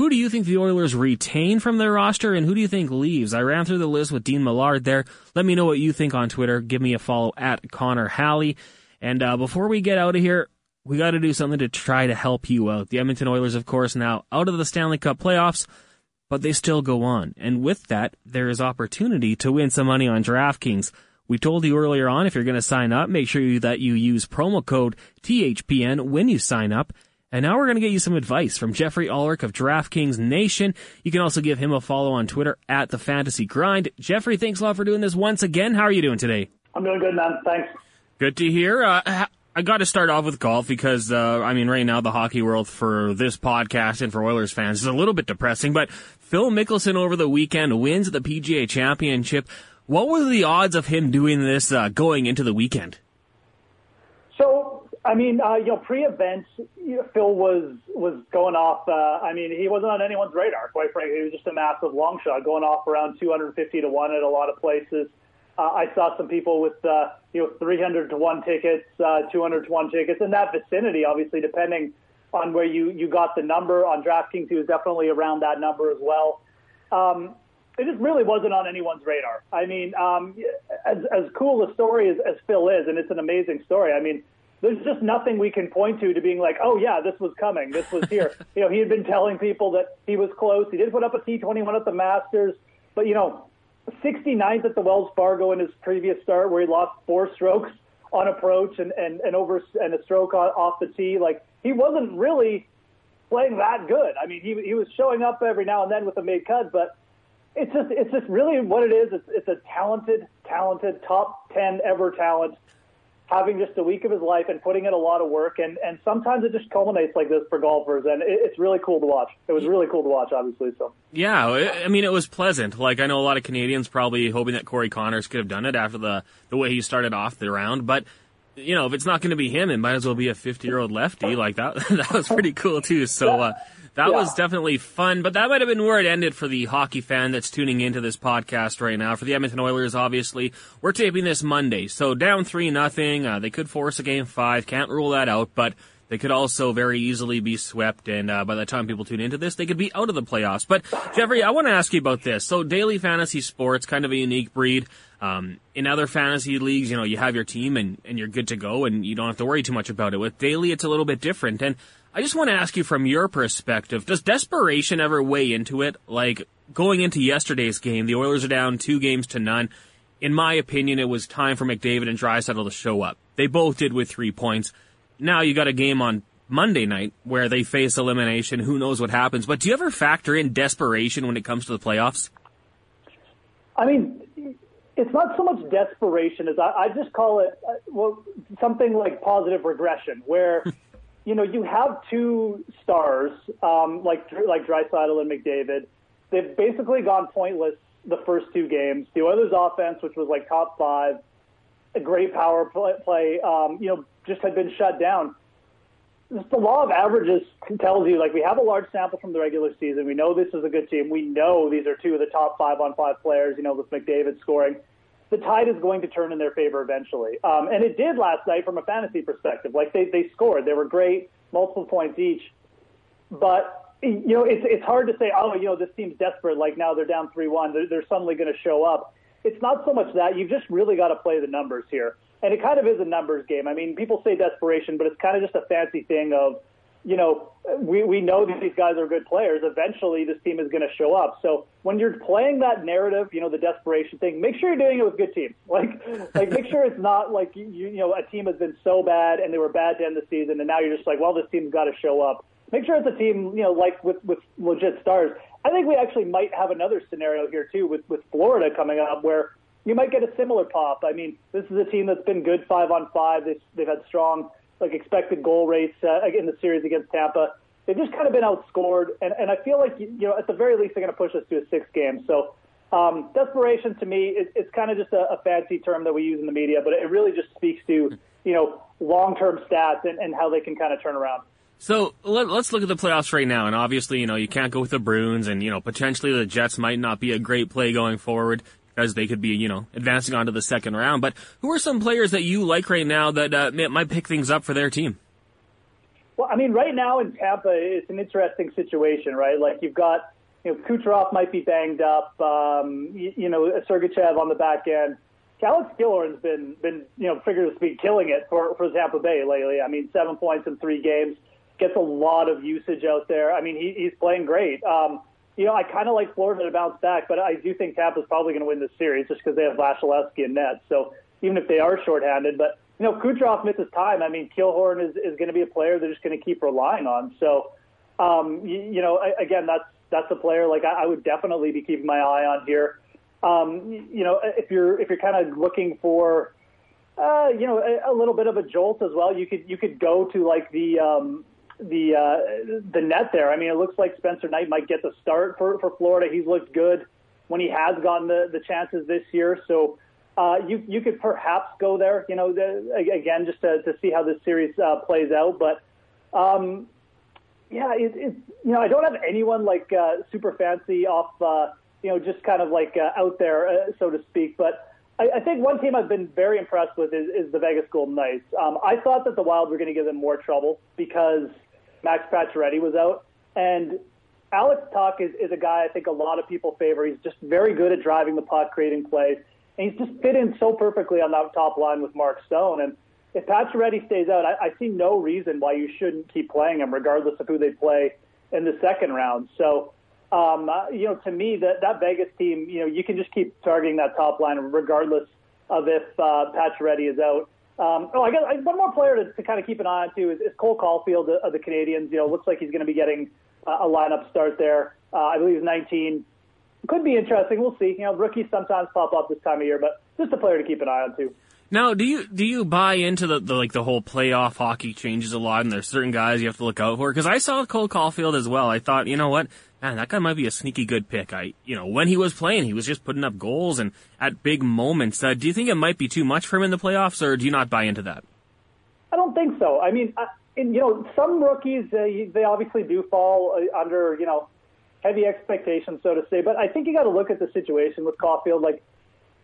S2: who do you think the Oilers retain from their roster, and who do you think leaves? I ran through the list with Dean Millard there. Let me know what you think on Twitter. Give me a follow at Connor Halley. And uh, before we get out of here, we got to do something to try to help you out. The Edmonton Oilers, of course, now out of the Stanley Cup playoffs, but they still go on. And with that, there is opportunity to win some money on DraftKings. We told you earlier on if you're going to sign up, make sure that you use promo code THPN when you sign up. And now we're going to get you some advice from Geoffrey Ulrich of DraftKings Nation. You can also give him a follow on Twitter at the Fantasy Grind. Geoffrey, thanks a lot for doing this once again. How are you doing today?
S4: I'm doing good, man. Thanks.
S2: Good to hear. Uh, I got to start off with golf because, uh, I mean, right now the hockey world for this podcast and for Oilers fans is a little bit depressing. But Phil Mickelson over the weekend wins the PGA Championship. What were the odds of him doing this uh, going into the weekend?
S4: So I mean, uh, you know, pre-event, Phil was was going off. Uh, I mean, he wasn't on anyone's radar, quite frankly. He was just a massive long shot, going off around 250 to one at a lot of places. Uh, I saw some people with uh, you know 300 to one tickets, uh, 200 to one tickets in that vicinity. Obviously, depending on where you you got the number on DraftKings, he was definitely around that number as well. Um, it just really wasn't on anyone's radar. I mean, um, as as cool a story as, as Phil is, and it's an amazing story. I mean, there's just nothing we can point to to being like, oh yeah, this was coming, this was here. (laughs) you know, he had been telling people that he was close. He did put up a T21 at the Masters, but you know, 69th at the Wells Fargo in his previous start, where he lost four strokes on approach and and and over and a stroke off the tee. Like he wasn't really playing that good. I mean, he he was showing up every now and then with a made cut, but it's just it's just really what it is. It's it's a talented, talented top ten ever talent having just a week of his life and putting in a lot of work. And, and sometimes it just culminates like this for golfers. And it, it's really cool to watch. It was really cool to watch, obviously. So
S2: Yeah, I mean, it was pleasant. Like, I know a lot of Canadians probably hoping that Corey Conners could have done it after the, the way he started off the round. But, you know, if it's not going to be him, it might as well be a 50 year old lefty. Like, that, (laughs) that was pretty cool, too. So, uh, that yeah. was definitely fun, but that might have been where it ended for the hockey fan that's tuning into this podcast right now. For the Edmonton Oilers, obviously, we're taping this Monday, so down three nothing. Uh, they could force a game five, can't rule that out, but they could also very easily be swept, and uh, by the time people tune into this, they could be out of the playoffs. But Geoffrey, I want to ask you about this. So, daily fantasy sports, kind of a unique breed. Um, in other fantasy leagues, you know, you have your team and, and you're good to go, and you don't have to worry too much about it. With daily, it's a little bit different, and I just want to ask you from your perspective, does desperation ever weigh into it? Like going into yesterday's game, the Oilers are down two games to none. In my opinion, it was time for McDavid and Draisaitl to show up. They both did with three points. Now you got a game on Monday night where they face elimination. Who knows what happens? But do you ever factor in desperation when it comes to the playoffs?
S4: I mean, it's not so much desperation as I, I just call it uh, well something like positive regression, where (laughs) you know, you have two stars um, like like Draisaitl and McDavid. They've basically gone pointless the first two games. The Oilers' offense, which was like top five, a great power play, um, you know, just had been shut down. the law of averages tells you like we have a large sample from the regular season. We know this is a good team. We know these are two of the top five on five players. You know, with McDavid scoring the tide is going to turn in their favor eventually. Um, and it did last night from a fantasy perspective. Like they, they scored, they were great, multiple points each. But you know, it's it's hard to say, oh, you know, this team's desperate. Like now they're down three one, they're, they're suddenly going to show up. It's not so much that you've just really got to play the numbers here, and it kind of is a numbers game. I mean, people say desperation, but it's kind of just a fancy thing of you know, we, we know that these guys are good players. Eventually, this team is going to show up. So when you're playing that narrative, you know, the desperation thing, make sure you're doing it with good teams. (laughs) Like, like make sure it's not like you, you know a team has been so bad and they were bad to end the season, and now you're just like, well, this team's got to show up. Make sure it's a team, you know, like with with legit stars. I think we actually might have another scenario here too with with Florida coming up where you might get a similar pop. I mean, this is a team that's been good five on five. They've, they've had strong like expected goal rates uh, in the series against Tampa. They've just kind of been outscored, and, and I feel like you know at the very least they're going to push us to a six game. So um, desperation to me, it, it's kind of just a, a fancy term that we use in the media, but it really just speaks to you know long term stats and, and how they can kind of turn around.
S2: So let, us look at the playoffs right now, and obviously, you know, you can't go with the Bruins, and you know, potentially the Jets might not be a great play going forward because they could be, you know, advancing on to the second round. But who are some players that you like right now that uh, might pick things up for their team?
S4: Well, I mean, right now in Tampa, it's an interesting situation, right? Like you've got, you know, Kucherov might be banged up, um, you, you know, Sergachev on the back end. Alex Killorn's been, been, you know, figuratively speaking, killing it for, for Tampa Bay lately. I mean, seven points in three games, gets a lot of usage out there. I mean, he, he's playing great. Um, you know, I kind of like Florida to bounce back, but I do think Tampa's probably going to win this series just because they have Vasilevskiy and net. So even if they are shorthanded, but you know, Kucherov misses time. I mean, Killorn is, is going to be a player they're just going to keep relying on. So, um, you, you know, again, that's that's a player like I, I would definitely be keeping my eye on here. Um, you know, if you're if you're kind of looking for, uh, you know, a, a little bit of a jolt as well, you could you could go to like the um, the uh, the net there. I mean, it looks like Spencer Knight might get the start for, for Florida. He's looked good when he has gotten the, the chances this year. So uh, you you could perhaps go there. You know, the, again, just to, to see how this series uh, plays out. But um, yeah, it, it, you know, I don't have anyone like uh, super fancy off. Uh, you know, just kind of like uh, out there, uh, so to speak. But I, I think one team I've been very impressed with is, is the Vegas Golden Knights. Um, I thought that the Wild were going to give them more trouble because Max Pacioretty was out. And Alex Tuch is, is a guy I think a lot of people favor. He's just very good at driving the puck, creating plays, and he's just fit in so perfectly on that top line with Mark Stone. And if Pacioretty stays out, I, I see no reason why you shouldn't keep playing him, regardless of who they play in the second round. So, um, uh, you know, to me, that that Vegas team, you know, you can just keep targeting that top line, regardless of if uh, Pacioretty is out. Um, oh, I got I, one more player to, to kind of keep an eye on too is, is Cole Caufield of the Canadiens. You know, looks like he's going to be getting uh, a lineup start there. Uh, I believe he's 19. Could be interesting. We'll see. You know, rookies sometimes pop up this time of year, but just a player to keep an eye on too.
S2: Now, do you do you buy into the, the like the whole playoff hockey changes a lot, and there's certain guys you have to look out for? Because I saw Cole Caufield as well. I thought, you know what, man, that guy might be a sneaky good pick. I, you know, when he was playing, he was just putting up goals and at big moments. Uh, do you think it might be too much for him in the playoffs, or do you not buy into that?
S4: I don't think so. I mean, I, and, you know, some rookies uh, they obviously do fall uh, under you know heavy expectations, so to say. But I think you got to look at the situation with Caufield. Like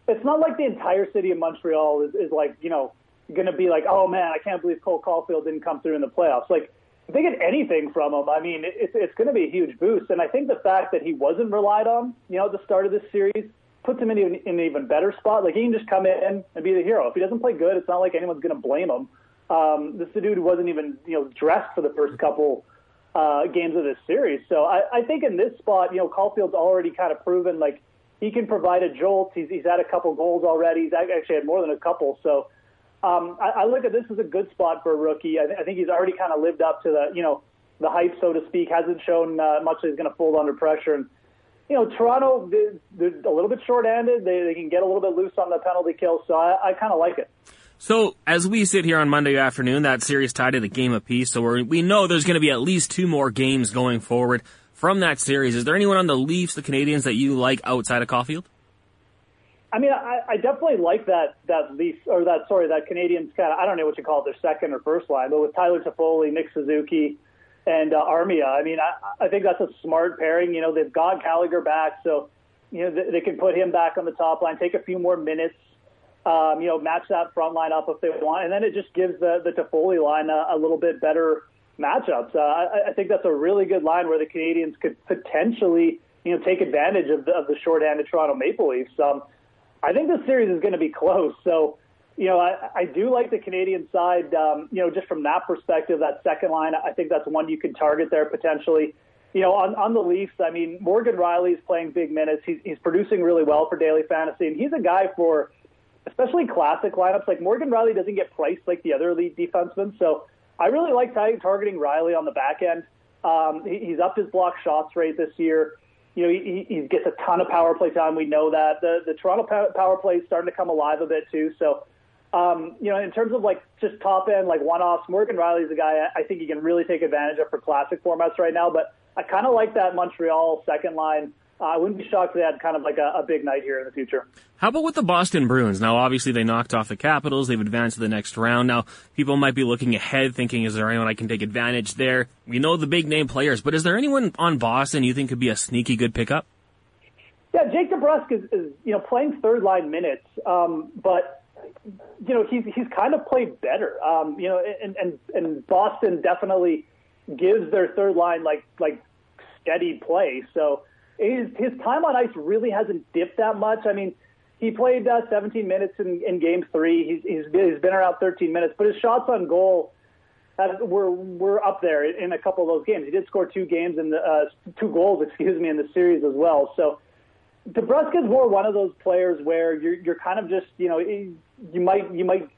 S4: it's not like the entire city of Montreal is, is like, you know, going to be like, oh man, I can't believe Cole Caufield didn't come through in the playoffs. Like, if they get anything from him, I mean, it's, it's going to be a huge boost. And I think the fact that he wasn't relied on, you know, at the start of this series puts him in, in an even better spot. Like, he can just come in and be the hero. If he doesn't play good, it's not like anyone's going to blame him. Um, this is a dude who wasn't even, you know, dressed for the first couple uh, games of this series. So I, I think in this spot, you know, Caufield's already kind of proven, like, he can provide a jolt. He's, he's had a couple goals already. He's actually had more than a couple. So um, I, I look at this as a good spot for a rookie. I, th- I think he's already kind of lived up to the, you know, the hype, so to speak. Hasn't shown uh, much that he's going to fold under pressure. And you know, Toronto, they're, a little bit short-handed. They, they can get a little bit loose on the penalty kill. So I, I kind of like it.
S2: So as we sit here on Monday afternoon, that series tied at a game apiece. So we we know there's going to be at least two more games going forward from that series. Is there anyone on the Leafs, the Canadiens, that you like outside of Caufield?
S4: I mean, I, I definitely like that that Leafs or that sorry that Canadiens kind of I don't know what you call it their second or first line, but with Tyler Toffoli, Nick Suzuki, and uh, Armia, I mean, I, I think that's a smart pairing. You know, they've got Gallagher back, so you know they, they can put him back on the top line, take a few more minutes. Um, you know, match that front line up if they want, and then it just gives the the Toffoli line a, a little bit better matchups. Uh, I, I think that's a really good line where the Canadiens could potentially, you know, take advantage of the, of the shorthanded Toronto Maple Leafs. Um, I think this series is going to be close. So, you know, I, I do like the Canadian side. Um, you know, just from that perspective, that second line, I think that's one you can target there potentially. You know, on, on the Leafs, I mean, Morgan Rielly is playing big minutes. He's, he's producing really well for daily fantasy, and he's a guy for especially classic lineups. Like Morgan Rielly doesn't get priced like the other elite defensemen, so I really like targeting Rielly on the back end. Um, he, he's upped his block shots rate this year. You know, he, he gets a ton of power play time. We know that the the Toronto power play is starting to come alive a bit too. So, um, you know, in terms of like just top end like one offs, Morgan Rielly is a guy I think you can really take advantage of for classic formats right now. But I kind of like that Montreal second line I wouldn't be shocked if they had kind of like a, a, big night here in the future.
S2: How about with the Boston Bruins? Now, obviously, they knocked off the Capitals. They've advanced to the next round. Now, people might be looking ahead, thinking, is there anyone I can take advantage there? We know the big name players, but is there anyone on Boston you think could be a sneaky good pickup?
S4: Yeah, Jake DeBrusk is, is you know playing third line minutes, um, but you know he's he's kind of played better. Um, you know, and, and and Boston definitely gives their third line like like steady play. So his his time on ice really hasn't dipped that much. I mean, he played uh, 17 minutes in, in Game Three. He's, he's he's been around 13 minutes, but his shots on goal have, were were up there in a couple of those games. He did score two games the uh, two goals, excuse me, in the series as well. So. DeBrusk is more one of those players where you're you're kind of just you know you might you might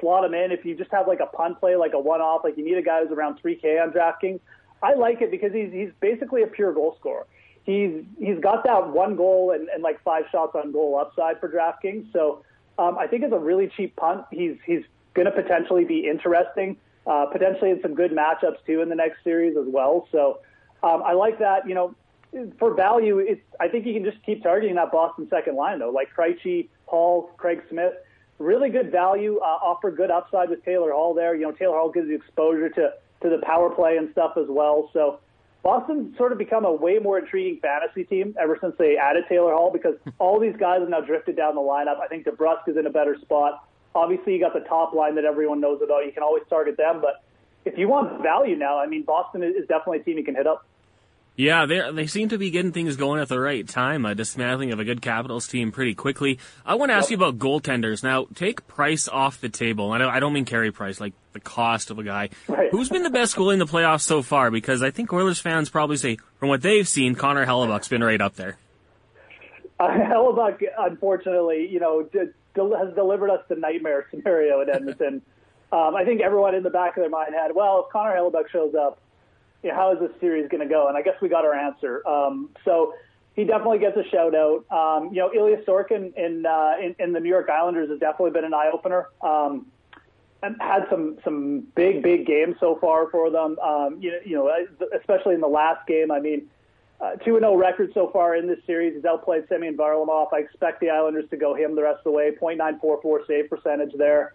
S4: slot him in if you just have like a punt play like a one off like you need a guy who's around 3K on DraftKings. I like it because he's he's basically a pure goal scorer he's he's got that one goal and, and like five shots on goal upside for DraftKings. So um, I think it's a really cheap punt. He's he's going to potentially be interesting, uh, potentially in some good matchups too in the next series as well. So um, I like that. You know, for value, it's I think you can just keep targeting that Boston second line though, like Krejci, Hall, Craig Smith. Really good value, uh, offer good upside with Taylor Hall there. You know, Taylor Hall gives you exposure to to the power play and stuff as well. So Boston's sort of become a way more intriguing fantasy team ever since they added Taylor Hall because hmm. all these guys have now drifted down the lineup. I think DeBrusk is in a better spot. Obviously, you got the top line that everyone knows about. You can always target them, but if you want value now, I mean, Boston is definitely a team you can hit up.
S2: Yeah, they they seem to be getting things going at the right time. A dismantling of a good Capitals team pretty quickly. I want to ask you about goaltenders. Now, take Price off the table. I don't, I don't mean Carey Price, like the cost of a guy.
S4: Right.
S2: Who's been the best goalie in the playoffs so far? Because I think Oilers fans probably say, from what they've seen, Connor Hellebuyck's been right up there.
S4: Uh, Hellebuyck, unfortunately, you know, d- del- has delivered us the nightmare scenario in Edmonton. (laughs) um, I think everyone in the back of their mind had, well, if Connor Hellebuck shows up, you know, how is this series going to go? And I guess we got our answer. Um, so he definitely gets a shout out. Um, you know, Ilya Sorokin in, uh, in in the New York Islanders has definitely been an eye opener. Um, and had some some big big games so far for them. Um, you know, you know, especially in the last game. I mean, uh, two and zero record so far in this series. He's outplayed Semyon Varlamov. I expect the Islanders to go him the rest of the way. .944 save percentage there.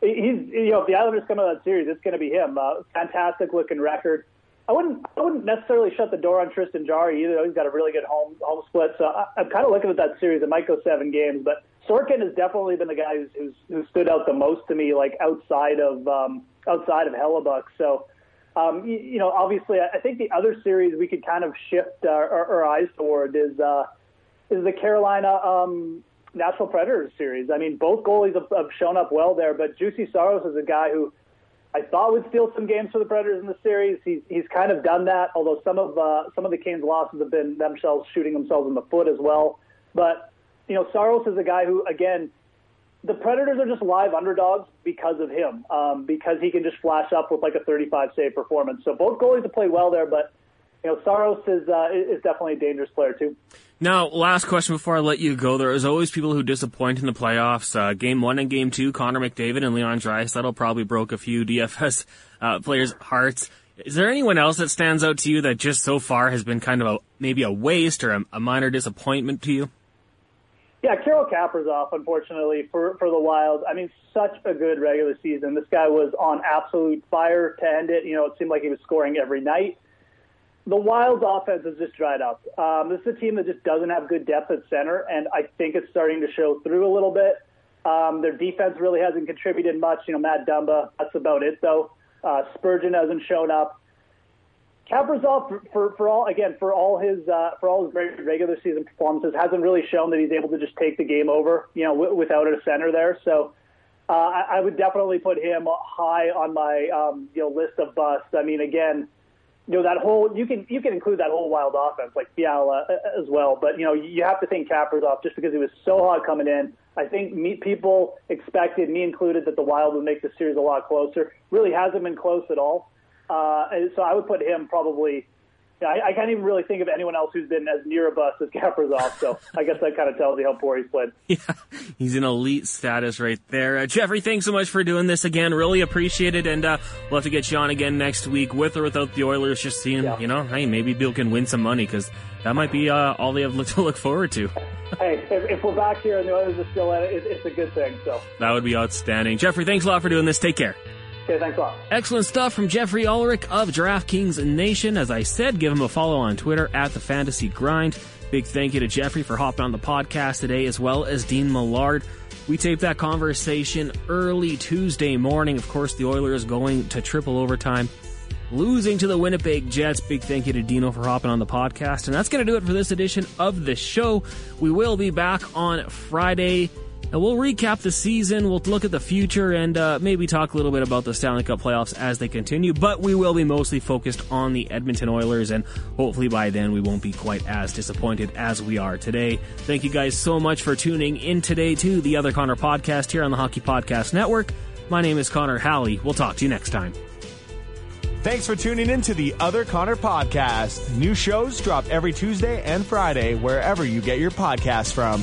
S4: He's you know if the Islanders come out of that series, it's going to be him. Uh, fantastic looking record. I wouldn't I wouldn't necessarily shut the door on Tristan Jarry either. He's got a really good home home split. So I, I'm kind of looking at that series. It might go seven games, but Sorokin has definitely been the guy who's, who's who stood out the most to me, like outside of um, outside of Hellebuyck. So. Um, you, you know, obviously, I I think the other series we could kind of shift our, our, our eyes toward is uh, is the Carolina um, Nashville Predators series. I mean, both goalies have, have shown up well there, but Juuse Saros is a guy who I thought would steal some games for the Predators in the series. He's he's kind of done that, although some of uh, some of the Canes' losses have been themselves shooting themselves in the foot as well. But you know, Saros is a guy who, again, the Predators are just live underdogs because of him, um, because he can just flash up with like a 35 save performance. So both goalies have played well there, but you know, Saros is uh, is definitely a dangerous player too.
S2: Now, last question before I let you go. There is always people who disappoint in the playoffs. Uh, game one and game two, Connor McDavid and Leon Draisaitl probably broke a few (laughs) DFS uh, players' hearts. Is there anyone else that stands out to you that just so far has been kind of a maybe a waste or a, a minor disappointment to you?
S4: Yeah, Kirill Kaprizov, unfortunately, for, for the Wild. I mean, such a good regular season. This guy was on absolute fire to end it. You know, it seemed like he was scoring every night. The Wild's offense has just dried up. Um, this is a team that just doesn't have good depth at center, and I think it's starting to show through a little bit. Um, their defense really hasn't contributed much. You know, Matt Dumba, that's about it, though. Uh, Spurgeon hasn't shown up. Kaprizov, for, for, for all again for all his uh, for all his great regular season performances, hasn't really shown that he's able to just take the game over, you know, w- without a center there. So uh, I, I would definitely put him high on my um, you know list of busts. I mean, again, you know that whole you can you can include that whole wild offense like Fiala uh, as well, but you know you have to think Kaprizov just because he was so hot coming in. I think me, people expected, me included, that the Wild would make the series a lot closer. Really hasn't been close at all. Uh, so I would put him probably. Yeah, I, I can't even really think of anyone else who's been as near a bust as Kaprizov. So (laughs) I guess that kind of tells you how poor he's played.
S2: Yeah, he's in elite status right there. Uh, Geoffrey, thanks so much for doing this again. Really appreciate it, and uh, we'll have to get you on again next week with or without the Oilers. Just seeing,
S4: Yeah.
S2: you know, hey, maybe Bill can win some money because that might be uh, all they have (laughs) to look forward to.
S4: hey, if, if we're back here and the Oilers are still at it, it, it's a good thing. So
S2: That would be outstanding. Geoffrey, thanks a lot for doing this. Take care.
S4: Okay, thanks a lot.
S2: Excellent stuff from Geoffrey Ulrich of DraftKings Nation. As I said, give him a follow on Twitter at the Fantasy Grind. Big thank you to Geoffrey for hopping on the podcast today, as well as Dean Millard. We taped that conversation early Tuesday morning. Of course, the Oilers going to triple overtime, losing to the Winnipeg Jets. Big thank you to Dino for hopping on the podcast. And that's going to do it for this edition of the show. We will be back on Friday. And we'll recap the season, we'll look at the future, and uh, maybe talk a little bit about the Stanley Cup playoffs as they continue. But we will be mostly focused on the Edmonton Oilers, and hopefully by then we won't be quite as disappointed as we are today. Thank you guys so much for tuning in today to the Other Connor podcast here on the Hockey Podcast Network. My name is Connor Halley. We'll talk to you next time.
S1: Thanks for tuning in to the Other Connor podcast. New shows drop every Tuesday and Friday wherever you get your podcasts from.